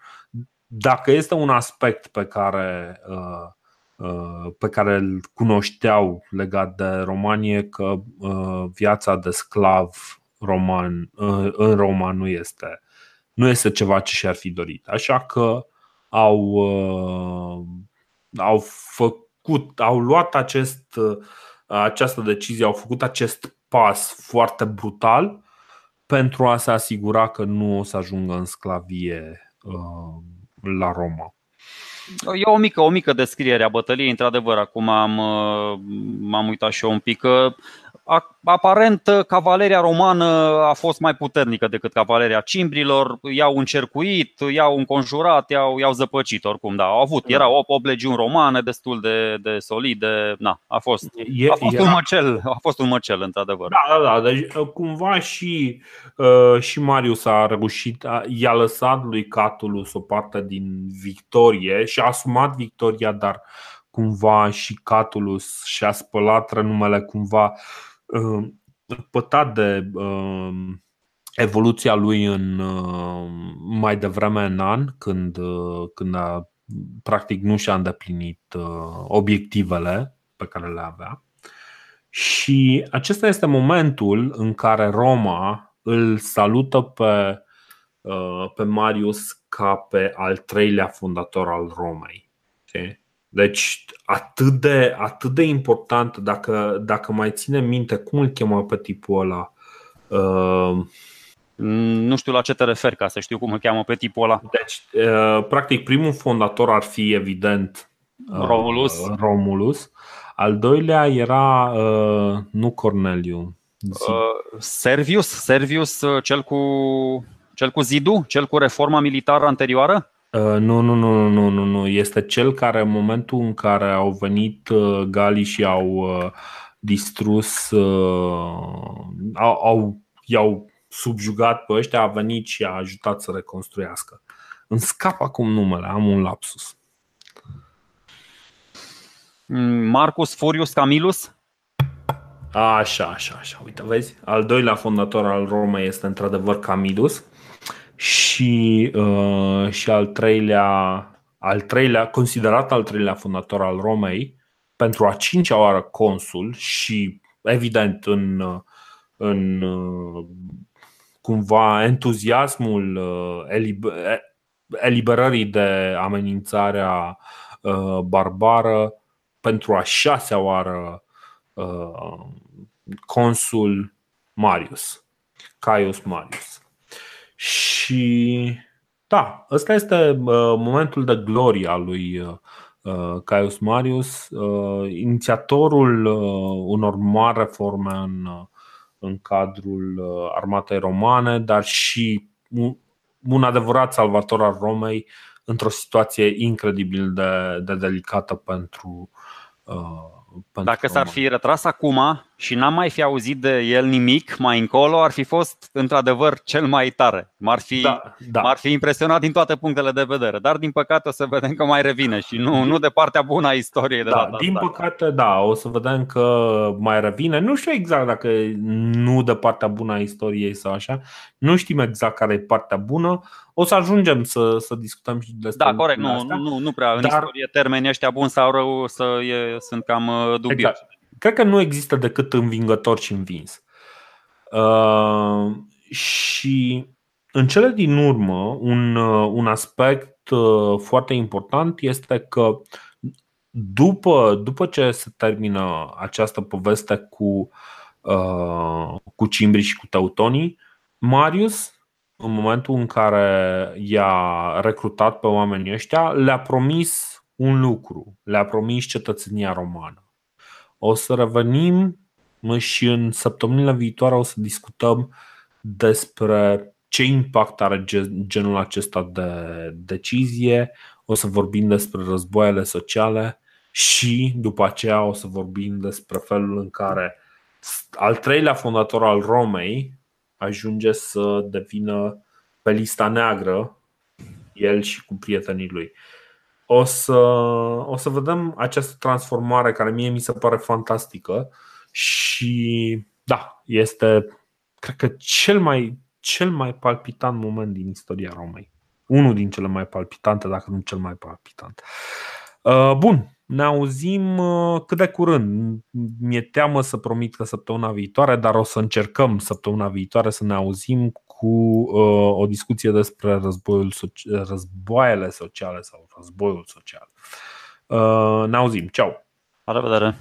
dacă este un aspect pe care, uh, pe care îl cunoșteau legat de Romanie, că viața de sclav roman, în Roma nu este, nu este ceva ce și-ar fi dorit. Așa că au, au făcut făcut, au luat acest, uh, această decizie, au făcut acest pas foarte brutal pentru a se asigura că nu o să ajungă în sclavie uh, la Roma. E o mică, o mică descriere a bătăliei, într-adevăr. Acum am, uh, m-am uitat și eu un pic. Aparent, cavaleria romană a fost mai puternică decât cavaleria cimbrilor. I-au încercuit, i-au înconjurat, i-au, i-au zăpăcit oricum. Da, au avut, erau 8, 8 legiuni romane destul de, de solide. Na, a fost, a fost un măcel, a fost un măcel, într-adevăr. Da, da, da. Deci, cumva și, uh, și Marius a reușit, i-a lăsat lui Catulus o parte din victorie și a asumat victoria, dar cumva și Catulus și-a spălat renumele cumva Uh, pătat de uh, evoluția lui în uh, mai devreme în an, când, când a, practic nu și-a îndeplinit obiectivele pe care le avea. Și acesta este momentul în care Roma îl salută pe, pe Marius ca pe al treilea fondator al Romei. Okay? Deci atât de, atât de important, dacă, dacă mai ține minte, cum îl chema pe tipul ăla? Uh, nu știu la ce te referi ca să știu cum îl cheamă pe tipul ăla. Deci, uh, practic, primul fondator ar fi evident uh, Romulus. Uh, Romulus. Al doilea era uh, nu Corneliu. Uh, Servius, Servius, uh, cel cu cel cu zidul, cel cu reforma militară anterioară? Uh, nu, nu, nu, nu, nu, nu. Este cel care în momentul în care au venit uh, galii și au uh, distrus, au, au, i-au subjugat pe ăștia, a venit și a ajutat să reconstruiască. Îmi scap acum numele, am un lapsus. Mm, Marcus Furius Camillus? Așa, așa, așa. Uite, vezi? Al doilea fondator al Romei este într-adevăr Camillus și, uh, și al treilea, al treilea, considerat al treilea fondator al Romei, pentru a cincea oară consul și evident în, în cumva entuziasmul uh, eliberării de amenințarea uh, barbară pentru a șasea oară uh, consul Marius, Caius Marius. Și da, ăsta este momentul de glorie al lui, Caius Marius, inițiatorul unor mari reforme în, în cadrul armatei romane, dar și un adevărat salvator al Romei într-o situație incredibil de, de delicată pentru, uh, Dacă s-ar fi retras acum și n-am mai fi auzit de el nimic mai încolo, ar fi fost într-adevăr cel mai tare. M-ar fi, da, da. M-ar fi impresionat din toate punctele de vedere, dar din păcate o să vedem că mai revine și nu, nu de partea bună a istoriei de da, data Din păcate, da, o să vedem că mai revine. Nu știu exact dacă nu de partea bună a istoriei sau așa. Nu știm exact care e partea bună. O să ajungem să, să discutăm și despre Da, corect, nu, nu, nu prea. În dar... istorie termenii ăștia buni sau rău să e, sunt cam uh, dubioși. Exact cred că nu există decât învingător și învins. Uh, și în cele din urmă, un, uh, un aspect uh, foarte important este că după, după ce se termină această poveste cu, uh, cu Cimbri și cu Teutonii, Marius, în momentul în care i-a recrutat pe oamenii ăștia, le-a promis un lucru, le-a promis cetățenia romană. O să revenim și în săptămânile viitoare o să discutăm despre ce impact are genul acesta de decizie, o să vorbim despre războaiele sociale și după aceea o să vorbim despre felul în care al treilea fondator al Romei ajunge să devină pe lista neagră el și cu prietenii lui o să, o să vedem această transformare care mie mi se pare fantastică și da, este cred că cel mai, cel mai palpitant moment din istoria Romei. Unul din cele mai palpitante, dacă nu cel mai palpitant. Uh, bun, ne auzim uh, cât de curând. Mi-e teamă să promit că săptămâna viitoare, dar o să încercăm săptămâna viitoare să ne auzim cu uh, o discuție despre războiul, războaiele sociale sau războiul social. Uh, ne auzim. Ceau! La revedere!